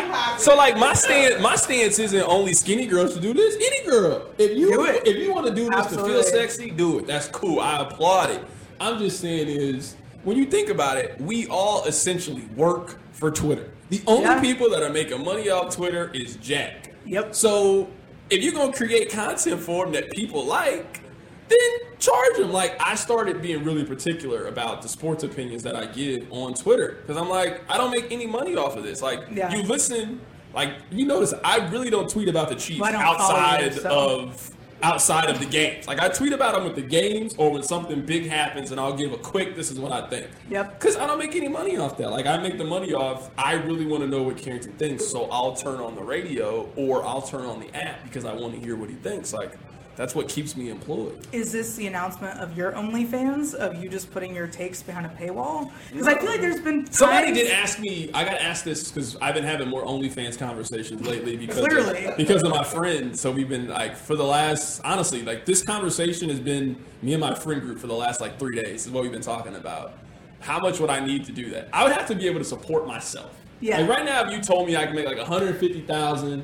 I'm not. So like my stance, my stance isn't only skinny girls to do this. Any girl, if you Do if you want to do this to feel sexy, do it. That's cool. I applaud it. I'm just saying is when you think about it, we all essentially work for Twitter. The only Yeah. people that are making money off Twitter is Jack. Yep. So if you're gonna create content for them that people like, then charge them. Like I started being really particular about the sports opinions that I give on Twitter because I'm like, I don't make any money off of this. Like Yeah. you listen, like you notice, I really don't tweet about the Chiefs Well, I don't follow you, outside so- of outside of the games. Like I tweet about them with the games or when something big happens, and I'll give a quick. This is what I think. Yep. Because I don't make any money off that. Like I make the money off. I really want to know what Carrington thinks, so I'll turn on the radio or I'll turn on the app because I want to hear what he thinks. Like that's what keeps me employed. Is this the announcement of your OnlyFans of you just putting your takes behind a paywall? Because I feel like there's been Somebody did ask me. I got asked this because I've been having more OnlyFans conversations lately because Clearly. Of, because of my friend. So we've been like for the last honestly like this conversation has been me and my friend group for the last like three days. Is what we've been talking about. How much would I need to do that? I would have to be able to support myself. Yeah. Like right now, if you told me I can make like 150,000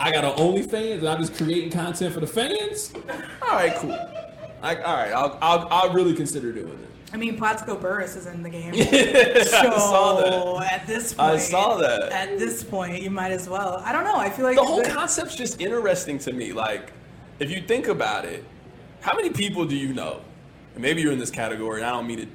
I got an OnlyFans and I'm just creating content for the fans. All right, cool. Like, all right, I'll, I'll, I'll really consider doing it. I mean, Plaxico Burress is in the game. I So saw that. at this point, I saw that. At this point, you might as well. I don't know. I feel like The whole the- concept's just interesting to me. Like, if you think about it, how many people do you know? And maybe you're in this category, and I don't mean it,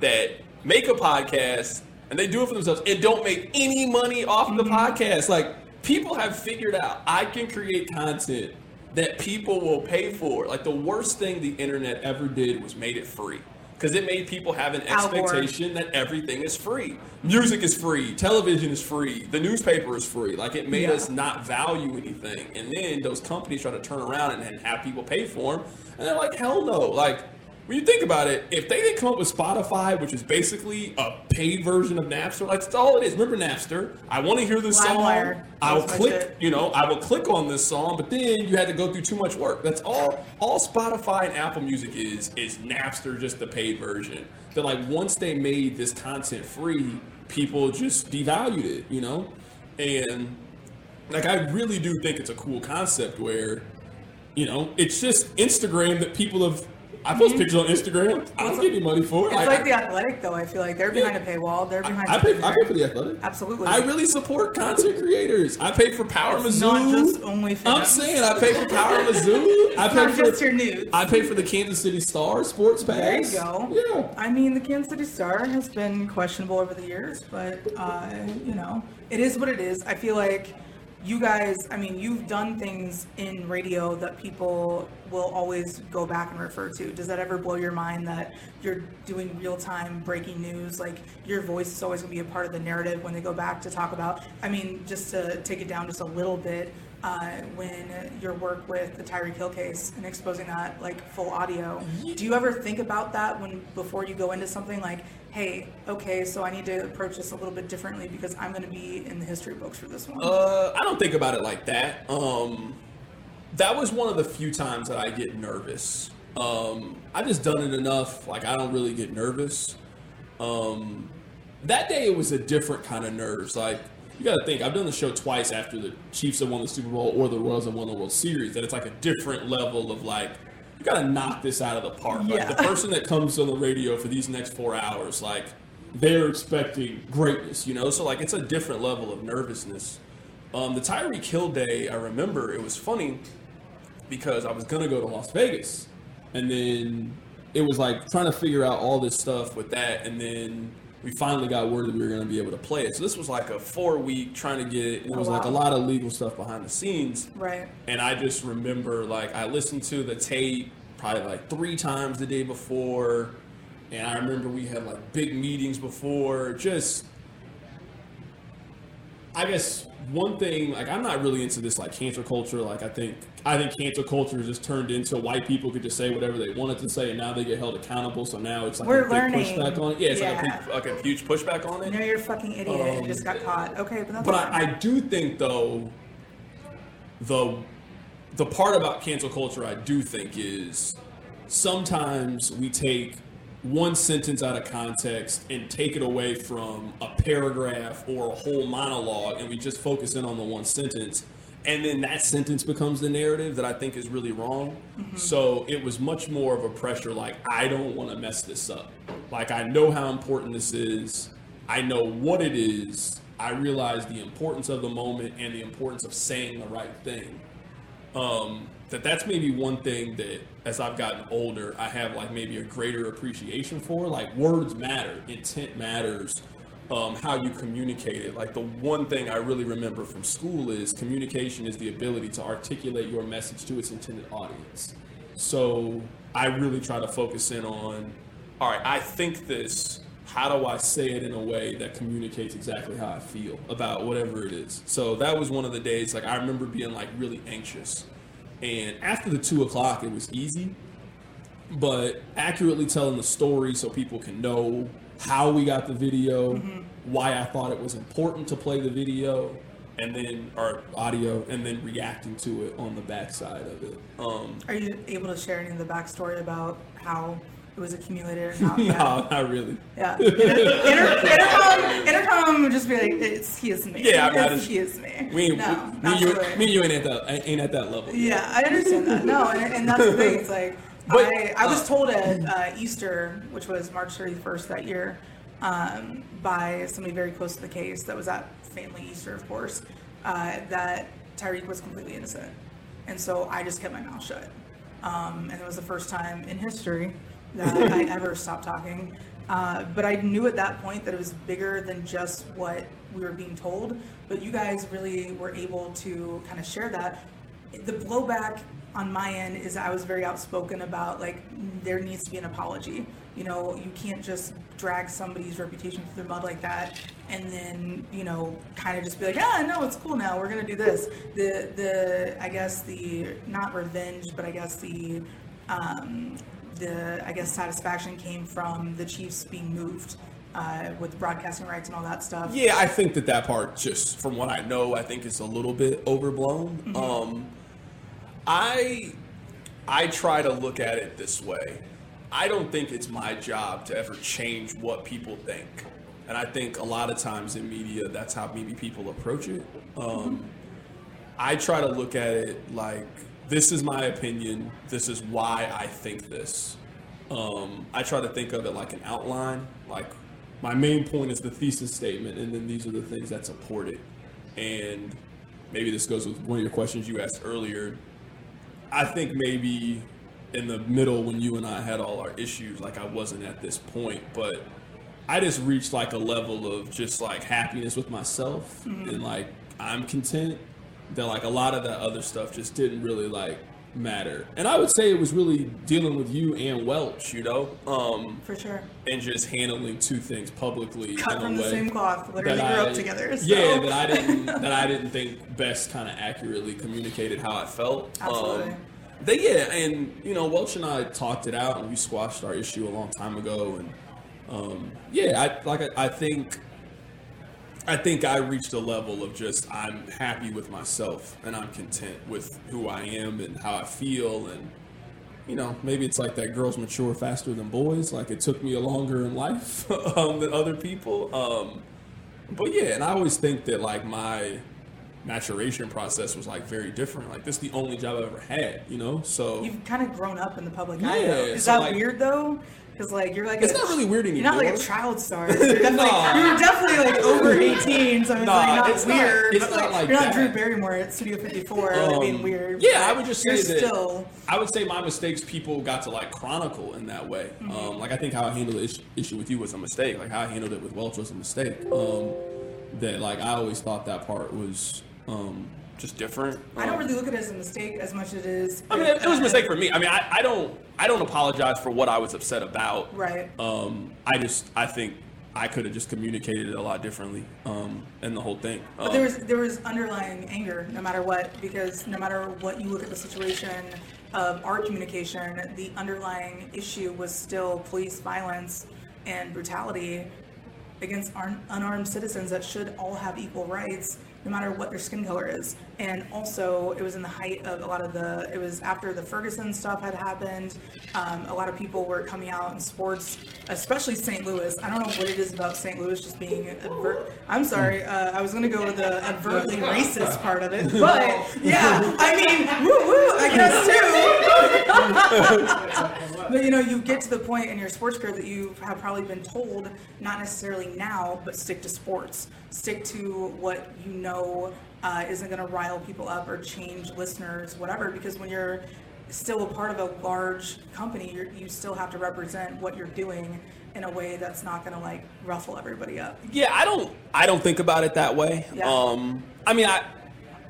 that make a podcast and they do it for themselves and don't make any money off the mm-hmm. podcast. Like, people have figured out I can create content that people will pay for. Like, the worst thing the internet ever did was made it free. Because it made people have an expectation that everything is free. Music is free, television is free, the newspaper is free. Like it made Yeah. us not value anything. And then those companies try to turn around and, and have people pay for them. And they're like, hell no. Like, when you think about it, if they didn't come up with Spotify, which is basically a paid version of Napster, like that's all it is. Remember Napster? I want to hear this song. LimeWire. I will click, you know, I will click on this song, but then you had to go through too much work. That's all. All Spotify and Apple Music is is Napster, just the paid version. That like once they made this content free, people just devalued it, you know, and like I really do think it's a cool concept where, you know, it's just Instagram that people have. I post pictures on Instagram. I don't give you money for it. Mm-hmm. It's I- like the athletic, though. I feel like they're behind a paywall. They're behind. I pay, something I pay for the athletic. Absolutely. I really support content creators. I pay for Power It's Mizzou. not just OnlyFans. I'm saying I pay for Power Mizzou. I pay not for just your nudes. I pay for the Kansas City Star Sports Pass. There you go. Yeah. I mean, the Kansas City Star has been questionable over the years, but uh, you know, it is what it is. I feel like you guys. I mean, you've done things in radio that people will always go back and refer to. Does that ever blow your mind that you're doing real time breaking news? Like your voice is always going to be a part of the narrative when they go back to talk about. I mean, just to take it down just a little bit. Uh, when your work with the Tyreek Hill case and exposing that like full audio, do you ever think about that when before you go into something like, hey, okay, so I need to approach this a little bit differently because I'm going to be in the history books for this one. Uh, I don't think about it like that. Um, that was one of the few times that I get nervous. Um, I just done it enough. Like I don't really get nervous. Um, that day it was a different kind of nerves. Like you got to think, I've done the show twice after the Chiefs have won the Super Bowl or the Royals have won the World Series. That it's like a different level of like you got to knock this out of the park. Like the person that comes on the radio for these next four hours, like they're expecting greatness, you know. So like it's a different level of nervousness. Um, the Tyreek Hill day, I remember it was funny because I was gonna go to Las Vegas, and then it was like trying to figure out all this stuff with that, and then we finally got word that we were gonna be able to play it. So this was like a four week trying to get it. It Oh, was like a lot of legal stuff behind the scenes, right. and I just remember like I listened to the tape probably like three times the day before, and I remember we had like big meetings before. Just, I guess one thing like I'm not really into this like cancel culture. Like I think I think cancel culture has just turned into white people could just say whatever they wanted to say, and now they get held accountable. So now it's like We're a big learning. pushback on it. Yeah, it's Yeah. like a like a huge pushback on it. No, you're a fucking idiot. Um, you just got caught. Okay, but But. I, I do think though the the part about cancel culture I do think is sometimes we take one sentence out of context and take it away from a paragraph or a whole monologue and we just focus in on the one sentence and then that sentence becomes the narrative that I think is really wrong. So it was much more of a pressure like I don't want to mess this up. Like I know how important this is. I know what it is. I realize the importance of the moment and the importance of saying the right thing. Um, that that's maybe one thing that as I've gotten older, I have like maybe a greater appreciation for. Like words matter, intent matters, um, how you communicate it. Like the one thing I really remember from school is communication is the ability to articulate your message to its intended audience. So I really try to focus in on, all right, I think this. How do I say it in a way that communicates exactly how I feel about whatever it is? So that was one of the days. Like I remember being like really anxious, and after the two o'clock, it was easy. But accurately telling the story so people can know how we got the video, why I thought it was important to play the video, and then or audio, and then reacting to it on the backside of it. Um, Are you able to share any of the backstory about how it was accumulated. or Not no, not really. Yeah. Inter- inter- Entercom, Entercom would just be like, excuse me. Yeah, I mean, I It's, just- me. We no, we, not me, you, me and you ain't at that ain't at that level. Yeah, I understand that. No, and, and that's the thing. It's like But, I, I was uh, told at uh, Easter, which was March 31st that year, um, by somebody very close to the case that was at family Easter, of course, uh, that Tyreek was completely innocent, and so I just kept my mouth shut. Um, and it was the first time in history that I ever stopped talking. Uh, but I knew at that point that it was bigger than just what we were being told. But you guys really were able to kind of share that. The blowback on my end is I was very outspoken about like there needs to be an apology. You know, you can't just drag somebody's reputation through the mud like that and then, you know, kind of just be like, ah, no, it's cool now. We're gonna do this. The the I guess the not revenge, but I guess the um, the I guess satisfaction came from the Chiefs being moved uh, with broadcasting rights and all that stuff. Yeah, I think that that part, just from what I know, I think is a little bit overblown. Mm-hmm. Um, I I try to look at it this way. I don't think it's my job to ever change what people think, and I think a lot of times in media, that's how maybe people approach it. Um, I try to look at it like this is my opinion. This is why I think this. Um, I try to think of it like an outline. Like my main point is the thesis statement, and then these are the things that support it. And maybe this goes with one of your questions you asked earlier. I think maybe in the middle when you and I had all our issues, like I wasn't at this point, but I just reached like a level of just like happiness with myself and like I'm content that like a lot of that other stuff just didn't really like matter. And I would say it was really dealing with you and Welch, you know, um, For sure. and just handling two things publicly Cut in from the same cloth. Literally grew I- up together. So. Yeah, that I didn't that I didn't think best kind of accurately communicated how I felt. Absolutely. Um, they, yeah, and you know, Welch and I talked it out, and we squashed our issue a long time ago. And um, yeah, I like I, I think I think I reached a level of just I'm happy with myself and I'm content with who I am and how I feel and you know maybe it's like that girls mature faster than boys like it took me a longer in life um, than other people um, but yeah and I always think that like my maturation process was like very different like this is the only job I've ever had you know so You've kind of grown up in the public eye. Yeah, though. Is so, that like- weird though? Because like you're like It's a- not really weird You're not like a child star. You're definitely, No. you're definitely like over 18, so it's Nah, like not it's not- weird. it's but, not like, like you're not that. Drew Barrymore at Studio 54 Um, being weird. Yeah, I would just say that still. I would say my mistakes people got to like chronicle in that way. Mm-hmm. Um, like I think how I handled the issue, issue with you was a mistake. Like how I handled it with Welch was a mistake. Um, that like I always thought that part was um, just different. I don't Um, really look at it as a mistake as much as it is. I mean, it, it was a mistake for me. I mean, I, I don't I don't apologize for what I was upset about. Right. Um, I just I think I could have just communicated it a lot differently. Um, and the whole thing. But Um, there was there was underlying anger, no matter what, because no matter what you look at the situation of our communication, the underlying issue was still police violence and brutality against unarmed citizens that should all have equal rights, no matter what their skin color is. And also, it was in the height of a lot of the. It was after the Ferguson stuff had happened. Um, a lot of people were coming out in sports, especially St. Louis. I don't know what it is about St. Louis just being advert. I'm sorry. Uh, I was going to go with the overtly racist part of it, but yeah, I mean, woo woo. I guess too. But you know, you get to the point in your sports career that you have probably been told, not necessarily now, but stick to sports. Stick to what you know uh, isn't going to rile people up or change listeners, whatever. Because when you're still a part of a large company, you're, you still have to represent what you're doing in a way that's not going to like ruffle everybody up. Yeah, I don't I don't think about it that way. Yeah. Um I mean I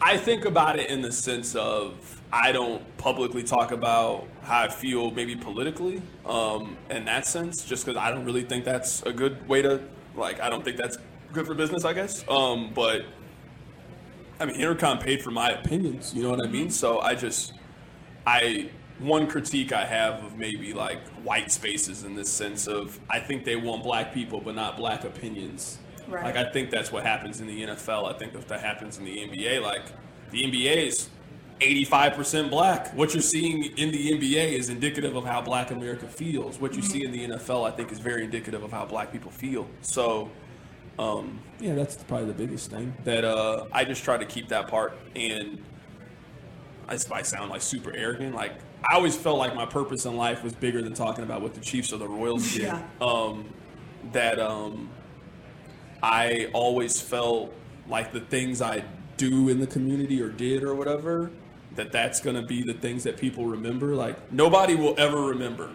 I think about it in the sense of I don't publicly talk about how I feel maybe politically um in that sense just cuz I don't really think that's a good way to like I don't think that's good for business, I guess. Um but I mean Entercom paid for my opinions, you know what I mean? So I just I one critique I have of maybe like white spaces in this sense of I think they want black people but not black opinions. Right. Like I think that's what happens in the NFL. I think that that happens in the NBA. Like the NBA is 85% black. What you're seeing in the NBA is indicative of how black America feels. What you see in the NFL, I think, is very indicative of how black people feel. So, um, yeah, that's probably the biggest thing that uh, I just try to keep that part. And I might sound like super arrogant. Like I always felt like my purpose in life was bigger than talking about what the Chiefs or the Royals did. Yeah. Um, that um, I always felt like the things I do in the community or did or whatever, that that's going to be the things that people remember. Like nobody will ever remember.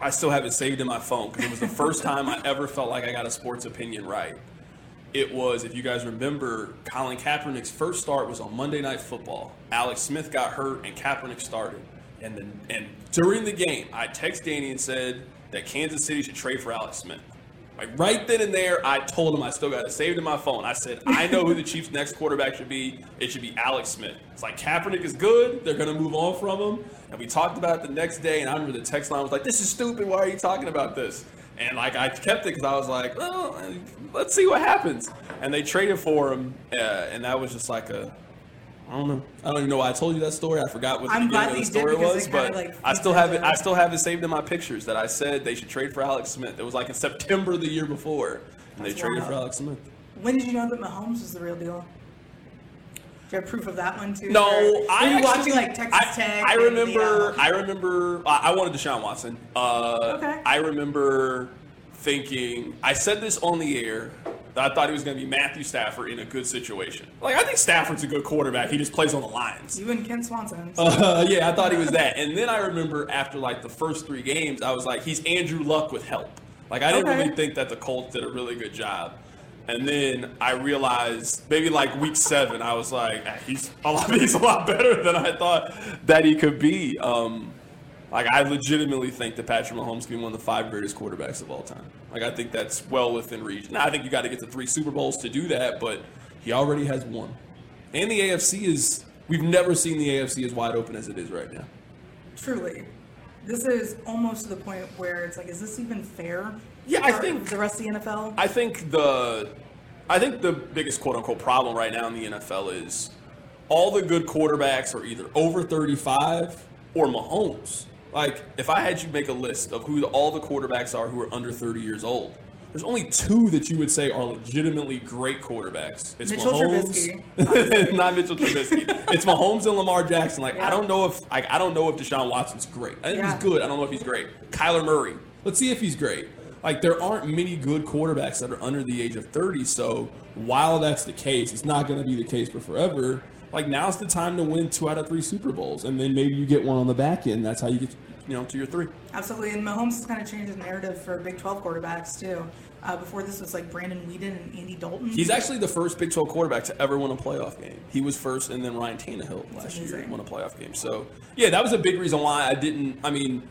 I still have it saved in my phone because it was the first time I ever felt like I got a sports opinion right. It was, if you guys remember, Colin Kaepernick's first start was on Monday Night Football. Alex Smith got hurt and Kaepernick started. And then, and during the game, I texted Danny and said that Kansas City should trade for Alex Smith. Like right then and there, I told him I still got it saved in my phone. I said, I know who the Chiefs' next quarterback should be. It should be Alex Smith. It's like Kaepernick is good. They're going to move on from him. And we talked about it the next day. And I remember the text line was like, "This is stupid. Why are you talking about this?" And like I kept it because I was like, "Well, let's see what happens." And they traded for him, uh, and that was just like a. I don't know. I don't even know why I told you that story. I forgot what the I'm glad of the story was, but like, I still have it. I still have it saved in my pictures that I said they should trade for Alex Smith. It was like in September the year before, and they That's traded wild. for Alex Smith. When did you know that Mahomes was the real deal? Do you have proof of that one too? No, Or I actually, watching like Texas I, Tech. I remember. I remember. I I wanted Deshaun Watson. Uh, Okay. I remember thinking. I said this on the air. That I thought he was going to be Matthew Stafford in a good situation. Like I think Stafford's a good quarterback. He just plays on the Lions. you and Ken Swanson. Uh, yeah, I thought he was that. And then I remember after like the first three games, I was like, he's Andrew Luck with help. Like I didn't Okay. really think that the Colts did a really good job. And then I realized maybe like week seven, I was like, "Ah, he's a lot, he's a lot better than I thought that he could be. Um, like I legitimately think that Patrick Mahomes can be one of the five greatest quarterbacks of all time. Like I think that's well within reach. Now I think you got to get to three Super Bowls to do that, but he already has one. And the AFC is we've never seen the AFC as wide open as it is right now. Truly, this is almost to the point where it's like, is this even fair? Yeah, I think- the rest of the NFL. I think the I think the biggest quote unquote problem right now in the NFL is all the good quarterbacks are either over 35 or Mahomes. Like if I had you make a list of who the, all the quarterbacks are who are under 30 years old, there's only two that you would say are legitimately great quarterbacks. It's Mitchell Mahomes, Trubisky. not Mitchell Trubisky. it's Mahomes and Lamar Jackson. Like I don't know if like I don't know if Deshaun Watson's great. I think Yeah. he's good. I don't know if he's great. Kyler Murray. Let's see if he's great. Like there aren't many good quarterbacks that are under the age of 30. So while that's the case, it's not going to be the case for forever. Like now's the time to win two out of three Super Bowls, and then maybe you get one on the back end. That's how you get, you know, to your three. Absolutely, and Mahomes has kind of changed the narrative for Big 12 quarterbacks too. Uh, before this was like Brandon Weeden and Andy Dalton. He's actually the first Big 12 quarterback to ever win a playoff game. He was first, and then Ryan Tannehill last year won a playoff game. So yeah, that was a big reason why I didn't. I mean,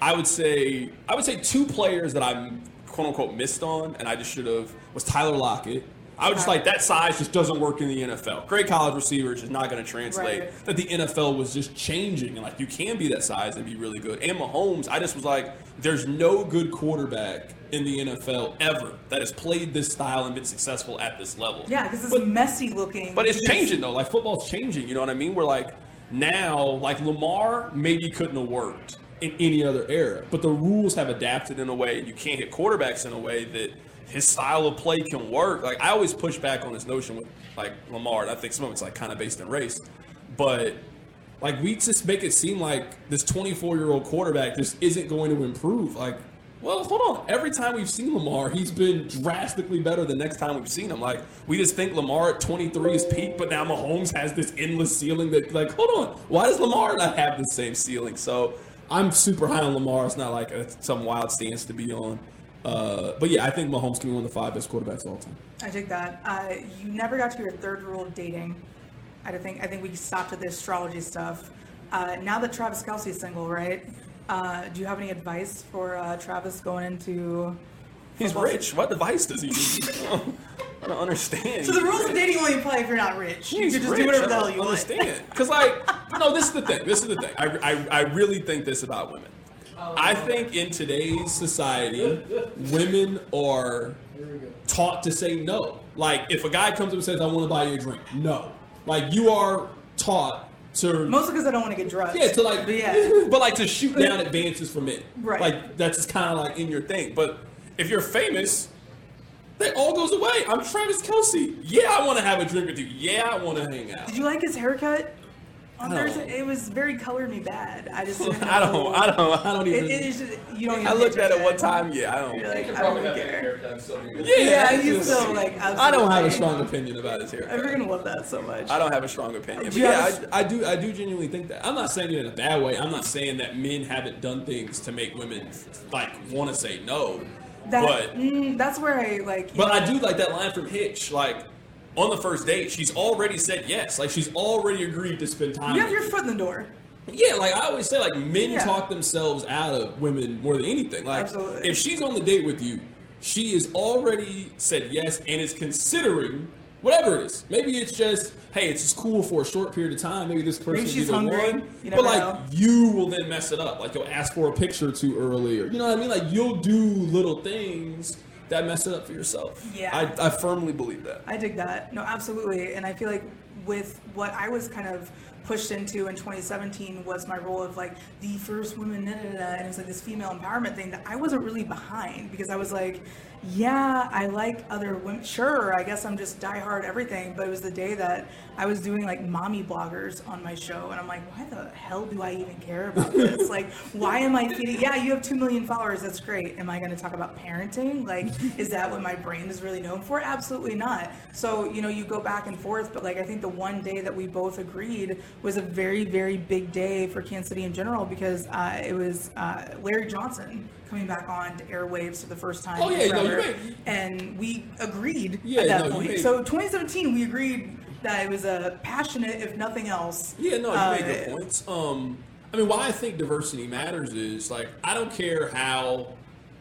I would say I would say two players that I'm quote unquote missed on, and I just should have was Tyler Lockett. I was just like that size just doesn't work in the NFL. Great college receiver, just not going to translate. Right. That the NFL was just changing, and like you can be that size and be really good. And Mahomes, I just was like, there's no good quarterback in the NFL ever that has played this style and been successful at this level. yeah, because it's But- messy looking. but it's changing though. Like football's changing. You know what I mean? We're like now, like Lamar maybe couldn't have worked in any other era, but the rules have adapted in a way, and you can't hit quarterbacks in a way that his style of play can work. Like I always push back on this notion with like Lamar. And I think some of it's like kind of based in race, but like we just make it seem like this 24 year old quarterback just isn't going to improve. Like, well, hold on. Every time we've seen Lamar, he's been drastically better the next time we've seen him. Like, we just think Lamar at 23 is peak, but now Mahomes has this endless ceiling that, like, hold on. Why does Lamar not have the same ceiling? So I'm super high on Lamar. It's not like a, some wild stance to be on. Uh, but yeah, I think Mahomes can be one of the five best quarterbacks of all time. I take that. Uh, you never got to your third rule of dating. I don't think. I think we stopped at the astrology stuff. Uh, now that Travis Kelce's single, right? Uh, do you have any advice for uh, Travis going into? He's rich. What device does he need? I don't understand. So the rules of dating only apply if you're not rich. You He's can just rich. do whatever the hell you want. understand. Because like, no, this is the thing. This is the thing. I, I, I really think this about women. I think in today's society, women are taught to say no. Like, if a guy comes up and says, "I want to buy you a drink," no. Like, you are taught to Mostly because I don't want to get drugged. yeah to like But yeah. but like to shoot down advances for men. Right. Like that's kind of like in your thing. But if you're famous, that all goes away. I'm Travis Kelce. Yeah, I want to have a drink with you. Yeah, I want to hang out. Did you like his haircut? On Thursday? It was very Color Me Badd. I just didn't I don't. know- I don't. I don't It, even. it is just, you don't. I looked at it one time. Yeah, I don't. You're like, I don't care. yeah, Yeah, you it's still like. I don't have a strong opinion about his hair. I'm gonna love that so much. I don't have a strong opinion. But Do you yeah, have I, I do. I do genuinely think that. I'm not saying it in a bad way. I'm not saying that men haven't done things to make women like want to say no. That, but mm, that's where I like. but I do like that line from Hitch. Like on the first date, she's already said yes. Like she's already agreed to spend time. With you You have your foot in the door. Yeah, like I always say, like men Yeah. talk themselves out of women more than anything. Like Absolutely. if she's on the date with you, she is already said yes and is considering whatever it is. Maybe it's just, hey, it's just cool for a short period of time. Maybe this person Maybe she's hungry. one. But like know. you will then mess it up. Like you'll ask for a picture too early, or you know what I mean. Like you'll do little things that mess it up for yourself. Yeah. I, I firmly believe that. I dig that. No, absolutely. And I feel like with what I was kind of pushed into in 2017 was my role of like the first woman, da, da, da, and it was like this female empowerment thing that I wasn't really behind because I was like, yeah, I like other women. Sure, I guess I'm just diehard everything. But it was the day that I was doing like mommy bloggers on my show, and I'm like, why the hell do I even care about this? like, why am I feeding? Yeah, you have two million followers. That's great. Am I going to talk about parenting? Like, is that what my brand is really known for? Absolutely not. So you know, you go back and forth. But like, I think the one day that we both agreed was a very, very big day for Kansas City in general because uh, it was uh, Larry Johnson coming back on to airwaves for the first time. Oh, yeah, no, made- and we agreed Yeah, at that no, point. made- So 2017, we agreed that it was a passionate, if nothing else. Yeah, no, you uh, made good points. Um, I mean, why I think diversity matters is like I don't care how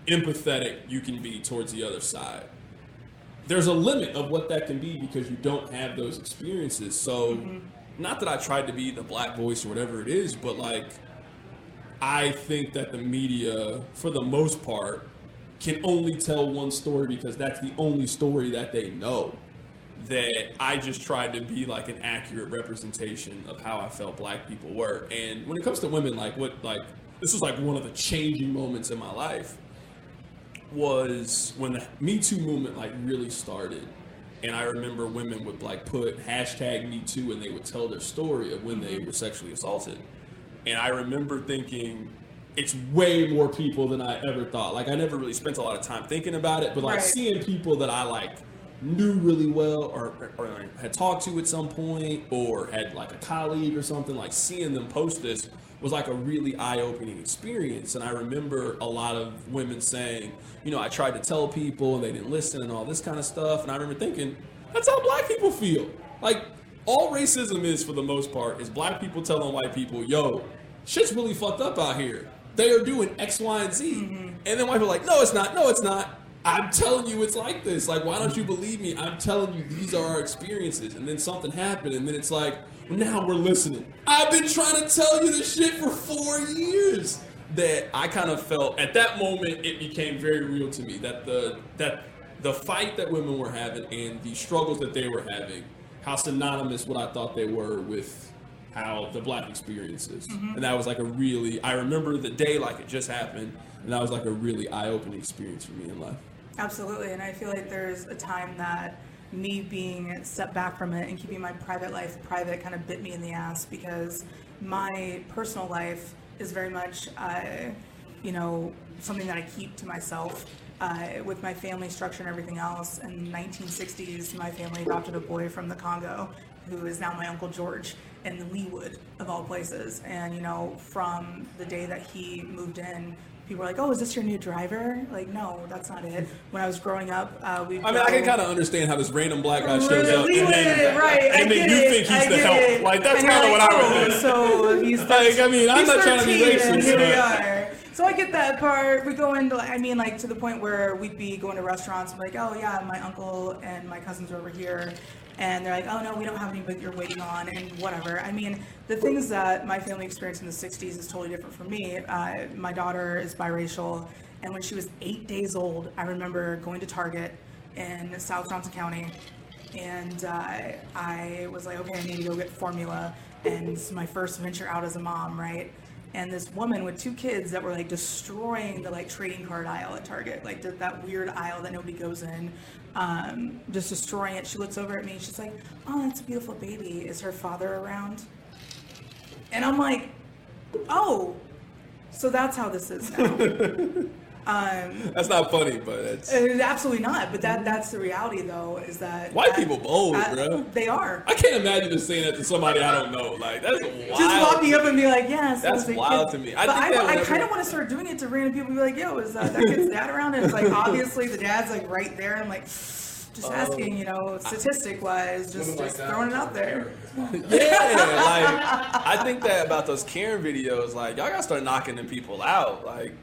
empathetic you can be towards the other side. There's a limit of what that can be because you don't have those experiences. So, not that I tried to be the black voice or whatever it is, but like I think that the media, for the most part, can only tell one story because that's the only story that they know that I just tried to be like an accurate representation of how I felt black people were. And when it comes to women, like what like this was like one of the changing moments in my life was when the Me Too movement like really started. And I remember women would like put hashtag Me Too and they would tell their story of when they were sexually assaulted. And I remember thinking, it's way more people than I ever thought. Like I never really spent a lot of time thinking about it, but like Right. seeing people that I like knew really well or, or had talked to at some point or had like a colleague or something, like seeing them post this was like a really eye-opening experience. And I remember a lot of women saying, you know, I tried to tell people and they didn't listen and all this kind of stuff. And I remember thinking, that's how black people feel. Like all racism is for the most part is black people telling white people, yo, shit's really fucked up out here. They are doing X, Y, and Z. Mm-hmm. And then white people are like, no, it's not. No, it's not. I'm telling you it's like this. Like, why don't you believe me? I'm telling you these are our experiences. And then something happened, and then it's like, well, now we're listening. I've been trying to tell you this shit for four years. That I kind of felt at that moment it became very real to me that the that the fight that women were having and the struggles that they were having, how synonymous what I thought they were with how the black experience is. And that was like a really I remember the day like it just happened, and that was like a really eye-opening experience for me in life. Absolutely, and I feel like there's a time that me being stepped back from it and keeping my private life private kind of bit me in the ass because my personal life is very much, uh, you know, something that I keep to myself. Uh, with my family structure and everything else, in the 1960s, my family adopted a boy from the Congo, who is now my uncle George in the Leawood, of all places. And you know, from the day that he moved in, people were like, "Oh, is this your new driver?" Like, no, that's not it. When I was growing up, uh, we. I mean, I can kind of understand how this random black guy shows up, and then, right? I and then you it, think he's I the help. it. Like that's kind of what I like, would oh, think. So he's Like, I mean, I'm not trying to be racist, Here we are. So I get that part. We go into, I mean, like to the point where we'd be going to restaurants, and be like, oh yeah, my uncle and my cousins are over here, and they're like, oh no, we don't have any, but you're waiting on, and whatever. I mean, the things that my family experienced in the '60s is totally different from me. Uh, my daughter is biracial, and when she was eight days old, I remember going to Target in South Johnson County and uh, I was like, okay, I need to go get formula. and is my first venture out as a mom, right? And this woman with two kids that were like destroying the like trading card aisle at Target, like that weird aisle that nobody goes in, um, just destroying it. She looks over at me, she's like, "Oh, that's a beautiful baby. Is her father around?" And I'm like, "Oh, so that's how this is now." That's not funny, but it's Uh, absolutely not. But that that's the reality, though, is that White that- people bold, that- bro. They are. I can't imagine just saying that to somebody I don't know. Like that's wild. Just walk me up and be like, yes. That's those are wild kids." to me. I but I, I whenever- kind of want to start doing it to random people. Be like, yo, is uh, that kid's dad around? And it's like, obviously, the dad's like right there. I'm like, just asking, you know, statistic wise, just, just throwing it out there. yeah, like I think that about those Karen videos. Like y'all gotta start knocking them people out. Like,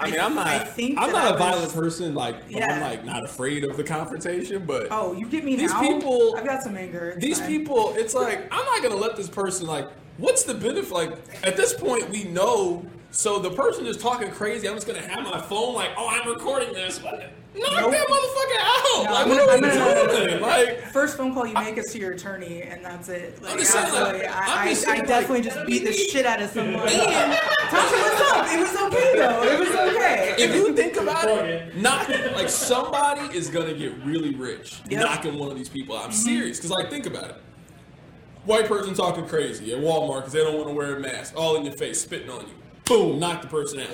I mean, I'm not. I think I'm not a was- violent person. Like, I'm like not afraid of the confrontation. But Oh, you get me These now. people- I've got some anger. It's these fine. people, it's like I'm not gonna let this person. Like, what's the benefit? Like, at this point, we know. So the person is talking crazy. I'm just gonna have my phone. Like, oh, I'm recording this. Knock Nope. that motherfucker out. No, like, I'm what are we doing? Like. First phone call you make is to your attorney, and that's it. Like, I'm just saying, like, absolutely. I'm I, just I, I saying, definitely like- just beat the shit out of someone. And Tasha, what's up? It was okay though. It was okay. if you think about it, knocking like somebody is gonna get really rich Yep. knocking one of these people out. I'm serious, because like think about it. White person talking crazy at Walmart because they don't want to wear a mask, all in your face, spitting on you. Boom, knock the person out.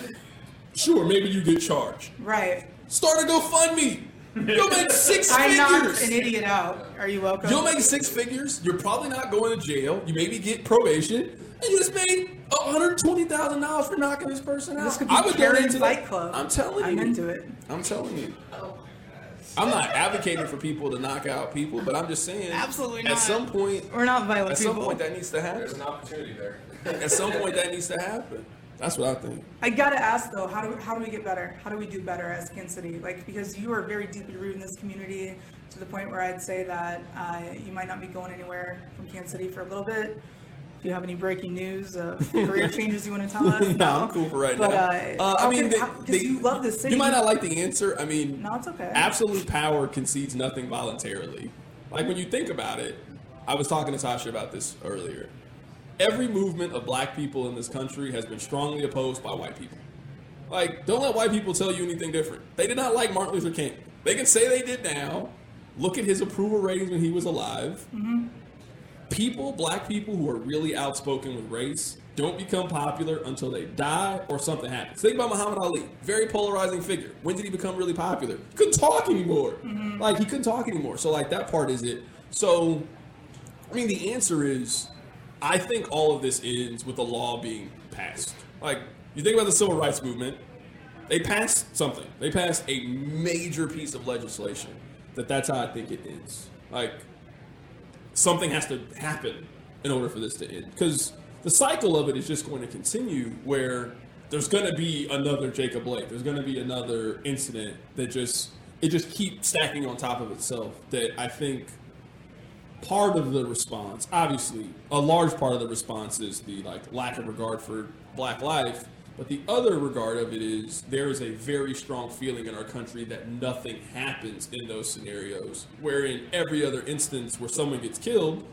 Sure, maybe you get charged. Right. Start a GoFundMe. You'll make six I knocked figures. an idiot out. Are you welcome? You'll make six figures. You're probably not going to jail. You maybe get probation, and you just made hundred twenty thousand dollars for knocking this person out. This could be I would Karen donate to Fight that. Club. I'm telling you. I'm into it. I'm telling you. I'm not advocating for people to knock out people, but I'm just saying. Absolutely not. At some point, We're not violent at some people. point, that needs to happen. There's an opportunity there. At some point, that needs to happen. That's what I think. I gotta ask though, how do we, how do we get better? How do we do better as Kansas City? Like because you are very deeply rooted in this community to the point where I'd say that uh, you might not be going anywhere from Kansas City for a little bit. If you have any breaking news of career changes you want to tell us, No, I'm cool for right but, now. Uh, Uh, I mean, can- the- how- 'cause you love this city. You might not like the answer. I mean, No, it's okay. absolute power concedes nothing voluntarily. Like when you think about it, I was talking to Tasha about this earlier. Every movement of black people in this country has been strongly opposed by white people. Like, don't let white people tell you anything different. They did not like Martin Luther King. They can say they did now. Look at his approval ratings when he was alive. Mm-hmm. People, black people who are really outspoken with race, don't become popular until they die or something happens. Think about Muhammad Ali, very polarizing figure. When did he become really popular? He couldn't talk anymore. Mm-hmm. Like he couldn't talk anymore. So like that part is it. So, I mean, the answer is, I think all of this ends with a law being passed. Like you think about the civil rights movement, they passed something. They passed a major piece of legislation. That that's how I think it ends. Like something has to happen in order for this to end. Because the cycle of it is just going to continue where there's going to be another Jacob Blake. There's going to be another incident that just it just keeps stacking on top of itself. That I think part of the response, obviously, a large part of the response is the like lack of regard for black life. But the other regard of it is there is a very strong feeling in our country that nothing happens in those scenarios. Where in every other instance where someone gets killed,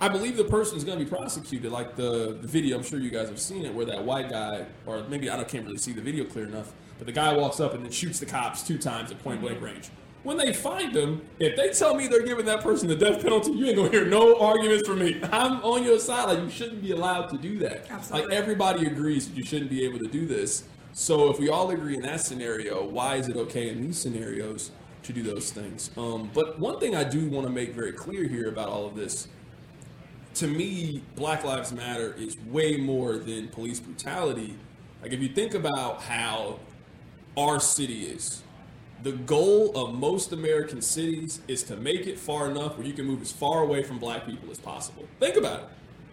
I believe the person is going to be prosecuted. Like the, the video, I'm sure you guys have seen it, where that white guy, or maybe I don't, can't really see the video clear enough, but the guy walks up and then shoots the cops two times at point blank range. When they find them, if they tell me they're giving that person the death penalty, you ain't gonna hear no arguments from me. I'm on your side. Like you shouldn't be allowed to do that. Absolutely. Like everybody agrees that you shouldn't be able to do this. So if we all agree in that scenario, why is it okay in these scenarios to do those things? Um, but one thing I do want to make very clear here about all of this to me, Black Lives Matter is way more than police brutality. Like, if you think about how our city is, the goal of most American cities is to make it far enough where you can move as far away from black people as possible. Think about it.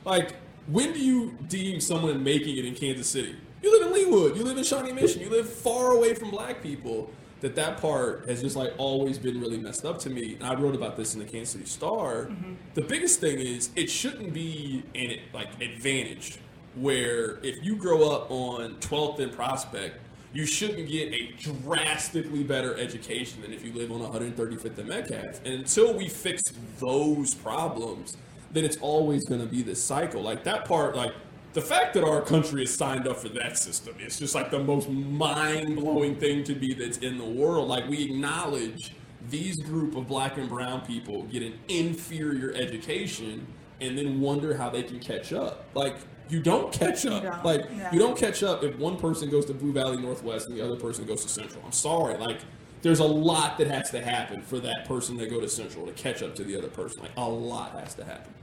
Like, when do you deem someone making it in Kansas City? You live in Leawood, you live in Shawnee Mission, you live far away from black people. That that part has just like always been really messed up to me. And I wrote about this in the Kansas City Star. Mm-hmm. The biggest thing is it shouldn't be an like advantage where if you grow up on 12th and Prospect, you shouldn't get a drastically better education than if you live on 135th and Metcalf. And until we fix those problems, then it's always going to be this cycle. Like that part, like the fact that our country is signed up for that system is just like the most mind blowing thing to be that's in the world. Like we acknowledge these group of black and brown people get an inferior education and then wonder how they can catch up. Like you don't catch up. don't, Like yeah. you don't catch up if one person goes to Blue Valley Northwest and the other person goes to Central. I'm sorry. Like there's a lot that has to happen for that person to go to Central to catch up to the other person. Like a lot has to happen.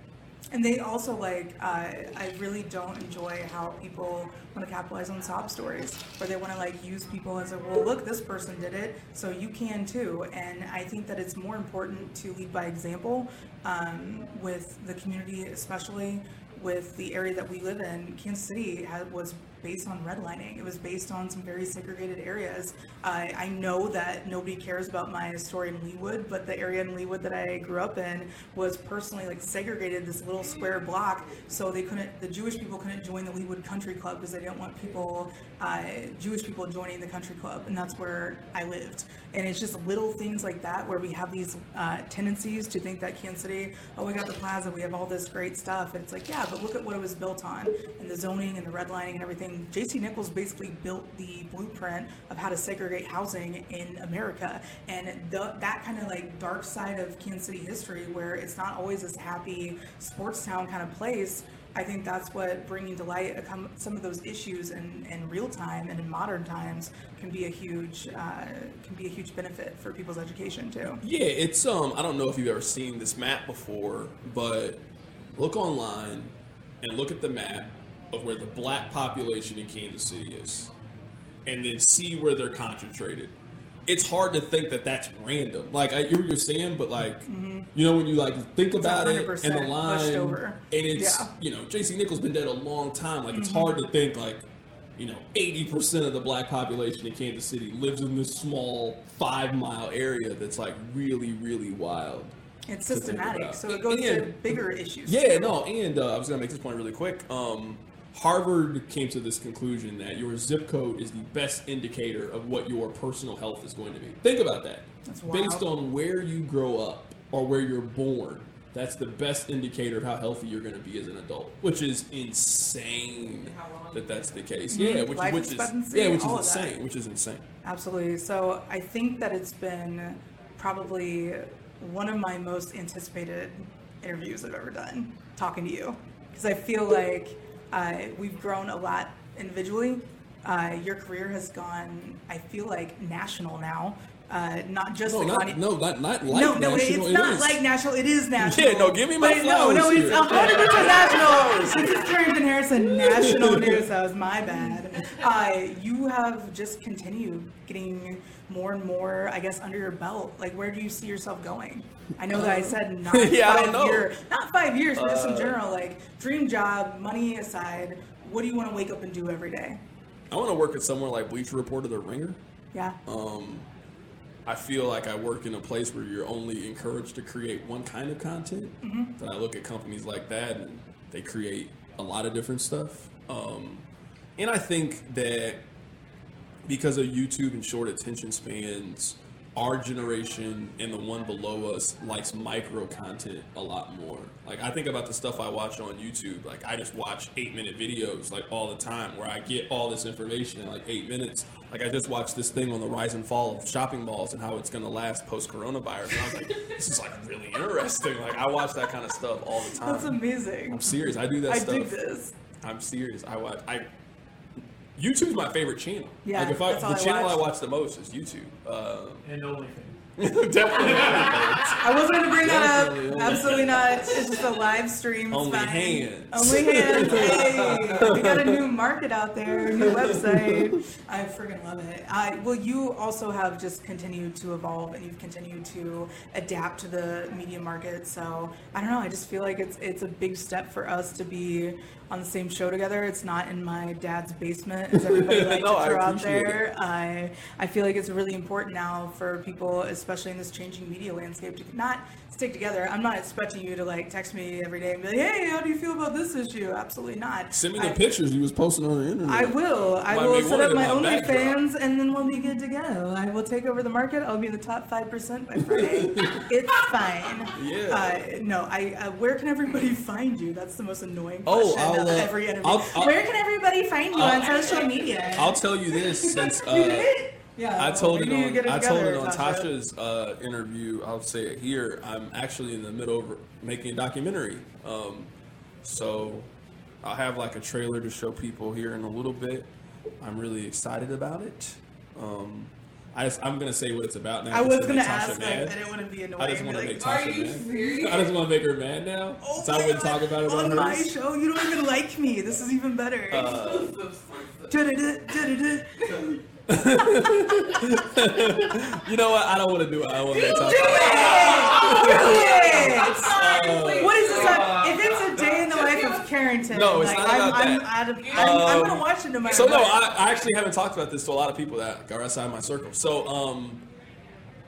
And they also like, uh, I really don't enjoy how people want to capitalize on sob stories, where they want to like use people as a, well, look, this person did it, so you can too. And I think that it's more important to lead by example um, with the community, especially with the area that we live in. Kansas City was based on redlining. It was based on some very segregated areas. I I know that nobody cares about my story in Leawood, but the area in Leawood that I grew up in was personally like segregated this little square block, so they couldn't. The Jewish people couldn't join the Leawood Country Club because they didn't want people, uh, Jewish people, joining the country club, and that's where I lived. And it's just little things like that where we have these uh, tendencies to think that Kansas City, oh, we got the plaza, we have all this great stuff, and it's like, yeah, but look at what it was built on, and the zoning and the redlining and everything. J.C. Nichols basically built the blueprint of how to segregate housing in America, and the, that kind of like dark side of Kansas City history, where it's not always this happy sports town kind of place. I think that's what bringing to light some of those issues in, in real time and in modern times can be a huge uh, can be a huge benefit for people's education too. Yeah, it's um I don't know if you've ever seen this map before, but look online and look at the map of where the black population in Kansas City is. And then see where they're concentrated. It's hard to think that that's random. Like I hear what you're saying, but like you know when you like think about it and the line and it's Yeah. Mm-hmm. you know, JC Nichols been dead a long time. Like it's hard to think like you know, 80% of the black population in Kansas City lives in this small five mile area that's like really, really wild. It's systematic, so it goes to bigger issues. Yeah, too. no, and uh, I was going to make this point really quick. Um, Harvard came to this conclusion that your zip code is the best indicator of what your personal health is going to be. Think about that. That's wild. Based on where you grow up or where you're born, that's the best indicator of how healthy you're going to be as an adult, which is insane that that's the case. Mm-hmm. Yeah, which. Which is yeah, which is all that. insane. Which is insane. Absolutely. So I think that it's been probably one of my most anticipated interviews I've ever done talking to you because I feel like uh, we've grown a lot individually. Uh, your career has gone, I feel like, national now. Uh, not just No, the not, Kanye- no, not, not like no, no, national. it's It not is. like national. It is national. Yeah, no, give me my But no, no, it's hundred percent national. This is Carrington Harrison, national news. That was my bad. Uh, you have just continued getting more and more, I guess, under your belt. Like, where do you see yourself going? I know that I said not Yeah, five don't know. Uh, year, not five years, but just in general. Like, dream job, money aside, what do you want to wake up and do every day? I want to work at somewhere like Bleacher Report or The Ringer. Yeah. Um, I feel like I work in a place where you're only encouraged to create one kind of content. Mm-hmm. I look at companies like that and they create a lot of different stuff. Um, and I think that because of YouTube and short attention spans, our generation and the one below us likes micro content a lot more. Like I think about the stuff I watch on YouTube. Like I just watch eight minute videos like all the time where I get all this information in like eight minutes. Like I just watched this thing on the rise and fall of shopping malls and how it's gonna last post coronavirus. And I was like, this is like really interesting. Like I watch that kind of stuff all the time. That's amazing. I'm serious. I do that I stuff. dig this. I'm serious. I watch. I YouTube's my favorite channel. Yeah, like if I that's the I channel I watch. watch the most is YouTube. Uh, And OnlyFans. definitely. I wasn't going to bring that Definitely up. only Absolutely not. It's just a live stream. It's Only fine. hands. Only hands. Hey, we got a new market out there, new website. I freaking love it. I, well, you also have just continued to evolve and you've continued to adapt to the media market. So I don't know. I just feel like it's it's a big step for us to be on the same show together. It's not in my dad's basement, as everybody likes No, to I throw out there. I I feel like it's really important now for people, especially in this changing media landscape, to not stick together. I'm not expecting you to like text me every day and be like, "Hey, how do you feel about this issue?" Absolutely not. Send me the I- pictures you was posting on the internet. I will. I Might will set up my them my backdrop. OnlyFans, and then we'll be good to go. I will take over the market. I'll be in the top five percent by Friday. it's fine. Yeah. Uh, no, I. Uh, where can everybody find you? That's the most annoying Oh, question I'll, of uh, every interview. I'll- I'll- where can everybody find you on social media? I'll tell you this since you did it? Yeah. I told it on get I told it on Tasha. Tasha's uh, interview. I'll say it here. I'm actually in the middle of making a documentary. Um, so I'll have like a trailer to show people here in a little bit. I'm really excited about it. Um, I just, I'm gonna say what it's about now. I was gonna make Tasha ask. Like, mad. I didn't be annoying. I just want to be make like, Tasha Are you mad. serious? I just want to make her mad now, Oh so I wouldn't God. talk about it on, on my hers. show. You don't even like me. This is even better. Uh. You know what? I don't want to do it. I don't want to make Tasha. Yes! what is this? uh, if it's a day in the life of Carrington, No, it's like, not I'm, about I'm, that. out of, I'm, I'm Um, gonna watch it no matter So no. I, I actually haven't talked about this to a lot of people that are outside my circle. So um,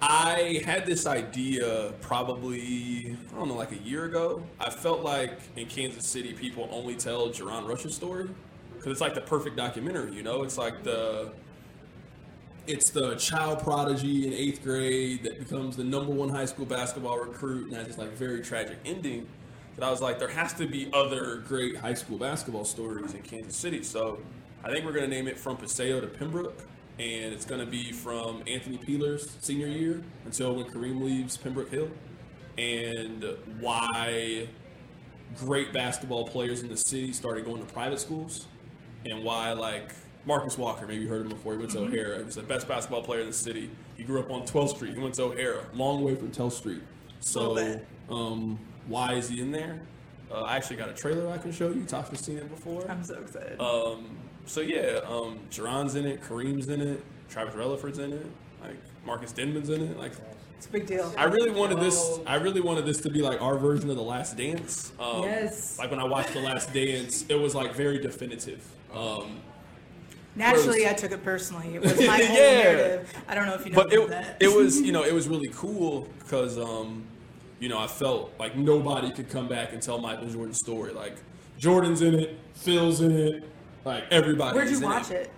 I had this idea probably I don't know like a year ago. I felt like in Kansas City people only tell JaRon Rush's story because it's like the perfect documentary. You know, it's like the it's the child prodigy in eighth grade that becomes the number one high school basketball recruit and has this like very tragic ending. That I was like, there has to be other great high school basketball stories in Kansas City. So I think we're gonna name it from Paseo to Pembroke, and it's gonna be from Anthony Peeler's senior year until when Kareem leaves Pembroke Hill, and why great basketball players in the city started going to private schools, and why like Marcus Walker, maybe you heard him before. He went to O'Hara. He was the best basketball player in the city. He grew up on 12th Street. He went to O'Hara, long way from 12th Street. So, um, why is he in there? Uh, I actually got a trailer I can show you. Tasha's seen it before. I'm so excited. Um, so yeah, um, JaRon's in it, Kareem's in it, Travis Releford's in it, like Marcus Denmon's in it. Like, it's a big deal. I really wanted this. I really wanted this to be like our version of the Last Dance. Um, Yes. Like when I watched the Last Dance, it was like very definitive. Um, Naturally. I took it personally. It was my whole Yeah. narrative. I don't know if you know but it, that. it was you know it was really cool because um, you know I felt like nobody could come back and tell Michael Jordan's story. Like Jordan's in it, Phil's in it, like everybody. Where'd you watch it?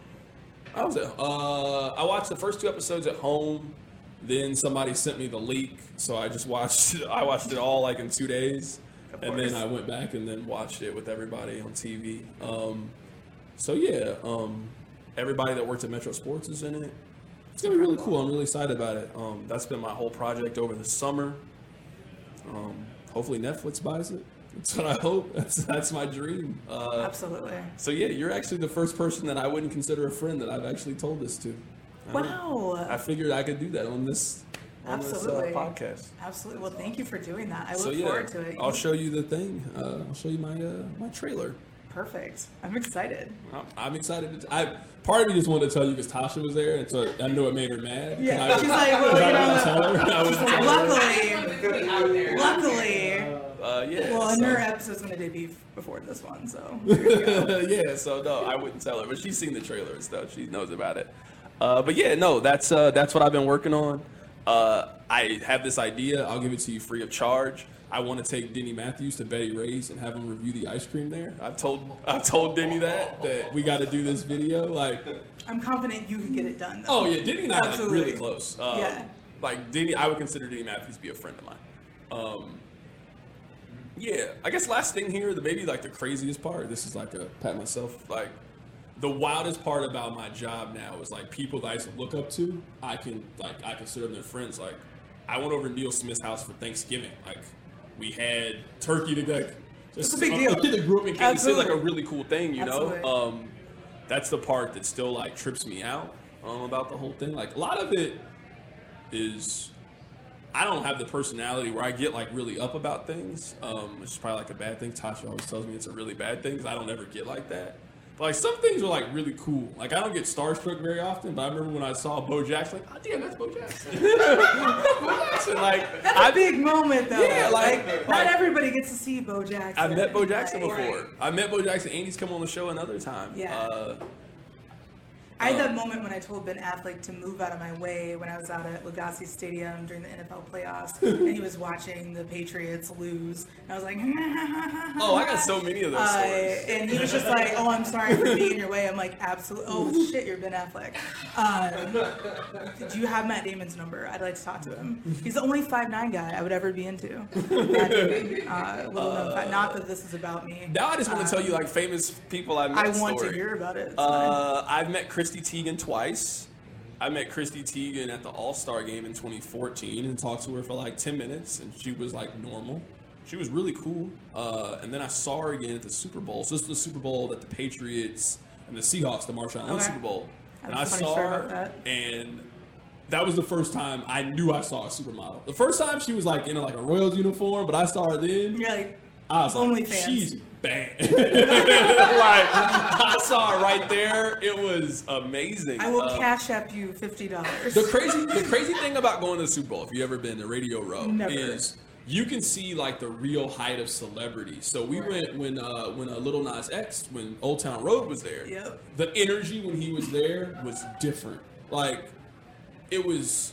I was at, uh, I watched the first two episodes at home. Then somebody sent me the leak, so I just watched. I watched it all like in two days, and then. I went back and then watched it with everybody on TV. Um, so yeah, um, everybody that worked at Metro Sports is in it. It's gonna be really cool. I'm really excited about it. Um, that's been my whole project over the summer. Um, hopefully Netflix buys it. That's what I hope. That's that's my dream. Uh, Absolutely. so yeah, you're actually the first person that I wouldn't consider a friend that I've actually told this to. I don't. I figured I could do that on this Absolutely. this uh, podcast. Absolutely. Well, thank you for doing that. I look so yeah, forward to it. I'll show you the thing. Uh, I'll show you my uh, my trailer. Perfect. I'm excited. I'm, I'm excited. To, I part of me just wanted to tell you because Tasha was there, and so I know it made her mad. Yeah. I- She's like, well, you wouldn't know, tell her. I wouldn't tell her. luckily, luckily. Uh, yeah. Well, and so- her episode's going to debut before this one, so. yeah, so no, I wouldn't tell her, but she's seen the trailer and stuff. She knows about it. Uh, but yeah, no, that's uh, that's what I've been working on. Uh, I have this idea. I'll give it to you free of charge. I want to take Denny Matthews to Betty Rae's and have him review the ice cream there. I've told I've told Denny that that we got to do this video. Like, I'm confident you can get it done, though. oh yeah, Denny and I are like really close. Um, Yeah. Like Denny, I would consider Denny Matthews to be a friend of mine. Um, yeah, I guess last thing here, the maybe like the craziest part. This is like a pat myself. Like the wildest part about my job now is like people that I used to look up to. I can like I consider them their friends. Like I went over to Neil Smith's house for Thanksgiving. Like we had turkey today. Just It's a big deal. A kid that grew up in Kansas City, like a really cool thing, you know. Um, that's the part that still like trips me out um, about the whole thing. Like a lot of it is I don't have the personality where I get like really up about things, um, which is probably like a bad thing. Tasha always tells me it's a really bad thing because I don't ever get like that. Like some things are like really cool. Like I don't get starstruck very often, but I remember when I saw Bo Jackson, like, oh damn, that's Bo Jackson. Bo Jackson, like That's a big moment, though. Yeah, like- not like- everybody gets to see Bo Jackson. I've met Bo Jackson Like, before. I met Bo Jackson. Andy's come on the show another time. Yeah. Uh, I had that moment when I told Ben Affleck to move out of my way when I was out at Legacy Stadium during the NFL playoffs, and he was watching the Patriots lose. And I was like, oh, I got so many of those Uh, stories. and he was just like, "Oh, I'm sorry for being in your way." I'm like, "Absolutely." Oh shit, you're Ben Affleck. Um, do you have Matt Damon's number? I'd like to talk to him. He's the only five nine guy I would ever be into. Matt Damon. Uh, little known fact. Not that this is about me. Now I just want to tell you like famous people I met. I want story. to hear about it. Uh, I've met Chrissy Teigen twice. I met Chrissy Teigen at the All Star game in 2014 and talked to her for like 10 minutes, and she was like normal. She was really cool. Uh, and then I saw her again at the Super Bowl. So this is the Super Bowl that the Patriots and the Seahawks, the Marshawn Okay. Super Bowl. And I a saw her, that. and that was the first time I knew I saw a supermodel. The first time she was like in like a Royals uniform, but I saw her then. You're like, I was like, OnlyFans. she's bad. like I saw it right there. It was amazing. I will Uh, cash up you fifty dollars. the crazy, the crazy thing about going to the Super Bowl, if you ever been to Radio Row, Never. is you can see like the real height of celebrity. So we went when uh, when uh, Lil Nas X, when Old Town Road was there. Yep. The energy when he was there was different. Like it was.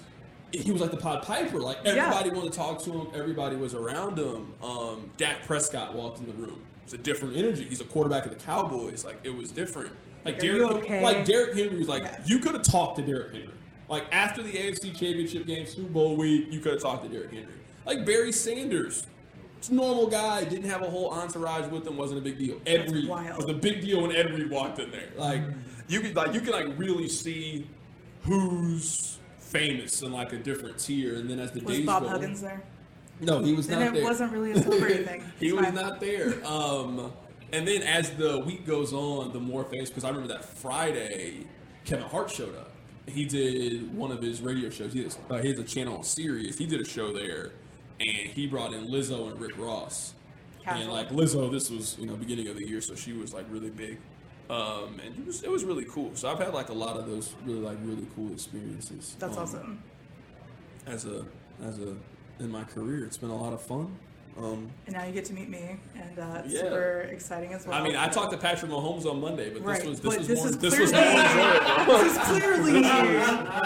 He was like the Pod Piper. Like everybody wanted to talk to him. Everybody was around him. Um, Dak Prescott walked in the room. It's a different energy. He's a quarterback of the Cowboys. Like it was different. Like Are you okay? like Derrick Henry was like Yeah. you could have talked to Derrick Henry. Like after the AFC Championship game, Super Bowl week, you could have talked to Derrick Henry. Like Barry Sanders, it's a normal guy, didn't have a whole entourage with him, wasn't a big deal. Ed Reed was a big deal when Ed Reed walked in there. Like you could like you can like really see who's famous in like a different tier, and then as the was days Bob go, Huggins there? no, he was Then not it there. wasn't really a celebrity thing. He was not there. Um, and then as the week goes on, the more famous because I remember that Friday, Kevin Hart showed up. He did one of his radio shows. He has, uh, he has a channel on Sirius. He did a show there, and he brought in Lizzo and Rick Ross. And like Lizzo, this was you know beginning of the year, so she was like really big. Um, and it was it was really cool. So I've had like a lot of those really like really cool experiences. That's um, awesome. As a as a in my career, it's been a lot of fun. Um, And now you get to meet me, and uh, it's Yeah. super exciting as well. I mean, I talked to Patrick Mahomes on Monday, but Right, this was this but was this more is this was clearly- more enjoyable. This is clearly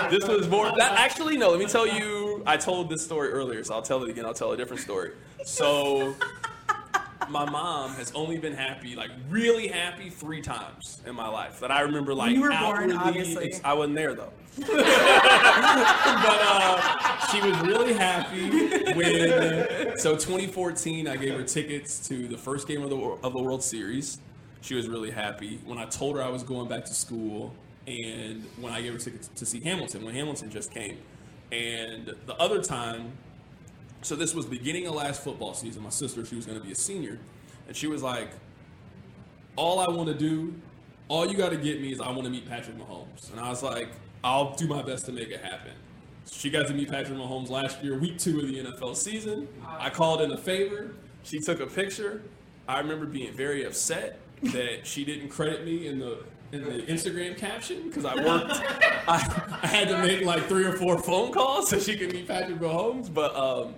this was more. That, actually, no. Let me tell you. I told this story earlier, so I'll tell it again. I'll tell a different story. So, my mom has only been happy, like really happy, three times in my life that I remember. Like you were born, obviously. ex- I wasn't there though. but uh, she was really happy when. So 2014, I gave her tickets to the first game of the of the World Series. She was really happy when I told her I was going back to school, and when I gave her tickets to see Hamilton when Hamilton just came, and the other time. So this was beginning of last football season. My sister, she was going to be a senior, and she was like, all I want to do, all you got to get me is I want to meet Patrick Mahomes. And I was like, I'll do my best to make it happen. She got to meet Patrick Mahomes last year, week two of the NFL season. I called in a favor. She took a picture. I remember being very upset that she didn't credit me in the in the Instagram caption because I worked. I, I had to make like three or four phone calls so she could meet Patrick Mahomes. But um,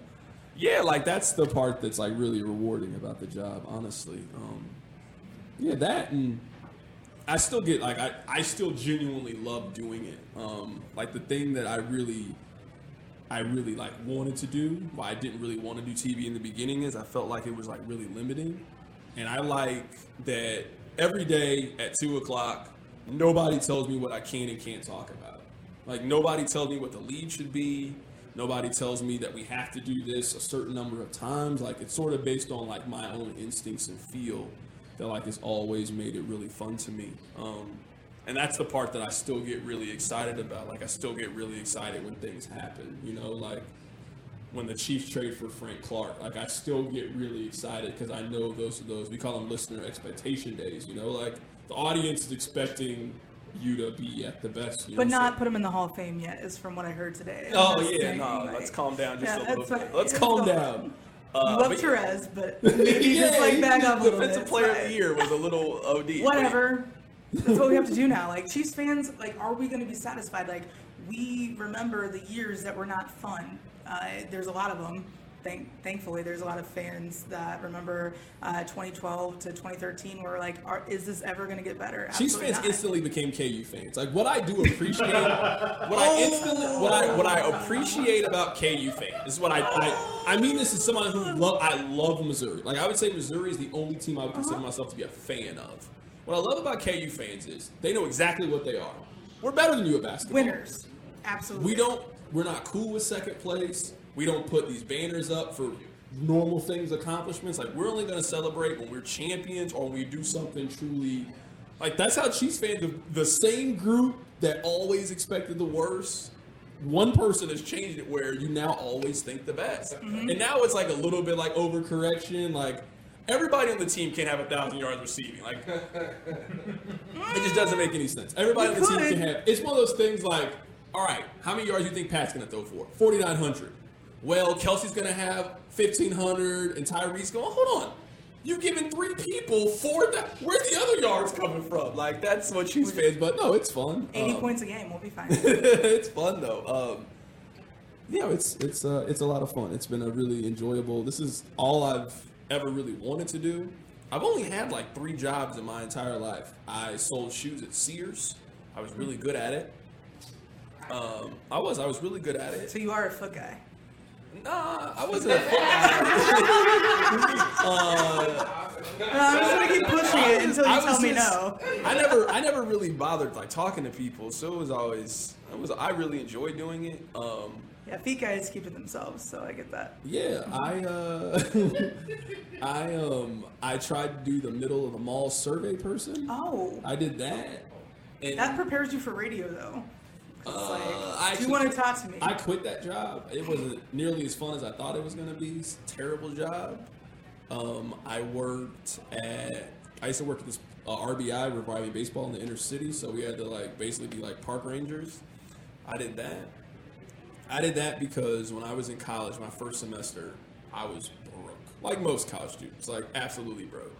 yeah, like that's the part that's like really rewarding about the job, honestly. Um, yeah, that and I still get like I, I still genuinely love doing it. Um, like the thing that I really I really like wanted to do, why I didn't really want to do TV in the beginning is I felt like it was like really limiting. And I like that every day at two o'clock, nobody tells me what I can and can't talk about. Like nobody tells me what the lead should be. Nobody tells me that we have to do this a certain number of times. Like it's sort of based on like my own instincts and feel that like it's always made it really fun to me. Um, and that's the part that I still get really excited about. Like I still get really excited when things happen. You know, like when the Chiefs trade for Frank Clark. Like I still get really excited because I know those are those we call them listener expectation days. You know, like the audience is expecting you to be at the best. You But know, not so- put him in the Hall of Fame yet, is from what I heard today. Oh yeah, saying, no. like- let's calm down just Yeah, a little bit. Let's It's calm fine. down. Uh, Love but- Therese, but maybe just like back up a little Defensive bit. player of the year was a little OD. Whatever. That's what we have to do now. Like Chiefs fans, like, are we going to be satisfied? Like, we remember the years that were not fun. Uh, there's a lot of them. Thank, thankfully, there's a lot of fans that remember uh, 2012 to 2013. Where like, are, is this ever going to get better? Chiefs fans not. instantly became KU fans. Like what I do appreciate, what I instantly, what I what I appreciate about KU fans this is what I I, I mean. This is someone who love. I love Missouri. Like I would say, Missouri is the only team I would consider myself to be a fan of. What I love about KU fans is they know exactly what they are. We're better than you at basketball. winners. Absolutely. We don't. We're not cool with second place. We don't put these banners up for normal things, accomplishments. Like we're only going to celebrate when we're champions or when we do something truly. Like that's how Chiefs fans, the, the same group that always expected the worst. One person has changed it where you now always think the best, mm-hmm. and now it's like a little bit like overcorrection. Like everybody on the team can't have a thousand yards receiving. Like it just doesn't make any sense. Everybody on You the team can have. It's one of those things like, all right, how many yards do you think Pat's going to throw for? Forty nine hundred. Well, Kelce's going to have fifteen hundred, and Tyreek's going. Hold on. You've given three people four. Th- where's the other yards coming from? Like that's what Chiefs fans. But no, it's fun. 80 Um, points a game. We'll be fine. it's fun though. Um, yeah, it's it's uh, it's a lot of fun. It's been a really enjoyable. This is all I've ever really wanted to do. I've only had like three jobs in my entire life. I sold shoes at Sears. I was really good at it. Um, I was I was really good at it. so you are a foot guy. Nah, I wasn't a foot. No, I'm just gonna keep pushing it until you I tell me just- no. I never I never really bothered like talking to people, so it was always it was I really enjoyed doing it. Um, Yeah, feet guys keep it themselves, so I get that. Yeah, I uh, I um I tried to do the middle of the mall survey person. Oh, I did that. And that prepares you for radio though. Uh, I like, do you want to talk to me? I quit that job. It wasn't nearly as fun as I thought it was gonna be. It's a terrible job. Um, I worked at I used to work at this uh, RBI reviving baseball in the inner city, so we had to like basically be like park rangers. I did that. I did that because when I was in college, my first semester, I was broke, like most college students, like absolutely broke.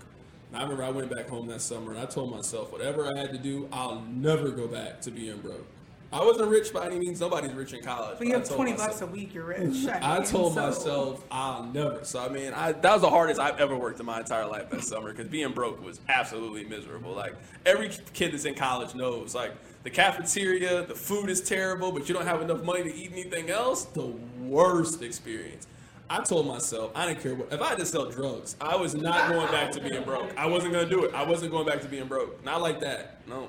And I remember I went back home that summer and I told myself, whatever I had to do, I'll never go back to being broke. I wasn't rich by any means. Nobody's rich in college. but you have 20 myself- bucks a week, you're rich. I mean, told so- myself I'll never. So I mean, I, that was the hardest I've ever worked in my entire life that summer because being broke was absolutely miserable. Like every kid that's in college knows, like the cafeteria, the food is terrible, but you don't have enough money to eat anything else. The worst experience. I told myself I didn't care what if I had to sell drugs. I was not going back to being broke. I wasn't gonna do it. I wasn't going back to being broke. Not like that. No.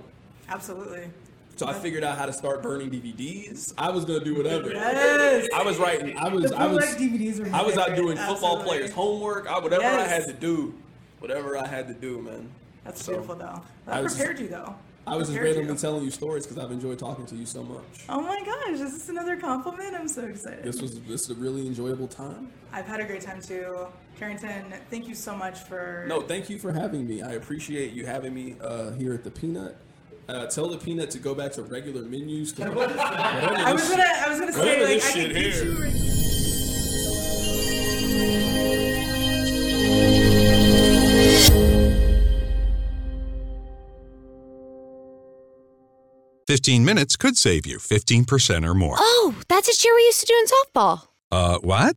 Absolutely. So I figured out how to start burning DVDs. I was gonna do whatever. Yes. I was writing. I was. I was. DVDs are I was out doing football Absolutely. players' homework. I, whatever I had to do, whatever I had to do, man. That's So, beautiful though. I That was- prepared you though. I was just Prepared randomly you. telling you stories because I've enjoyed talking to you so much. Oh my gosh, is this another compliment? I'm so excited. This was this is a really enjoyable time. I've had a great time too. Carrington, thank you so much for No, thank you for having me. I appreciate you having me uh, here at the Peanut. Uh, tell the Peanut to go back to regular menus. I was gonna I was gonna say Whatever like this I shit could teach you 15 minutes could save you 15% or more. Oh, that's a cheer we used to do in softball. Uh, what?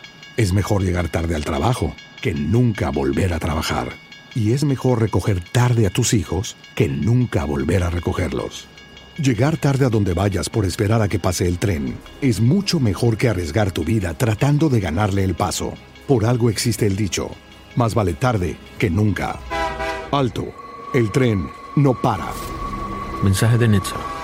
Es mejor llegar tarde al trabajo que nunca volver a trabajar. Y es mejor recoger tarde a tus hijos que nunca volver a recogerlos. Llegar tarde a donde vayas por esperar a que pase el tren es mucho mejor que arriesgar tu vida tratando de ganarle el paso. Por algo existe el dicho, más vale tarde que nunca. Alto, el tren no para. Mensaje de Netza.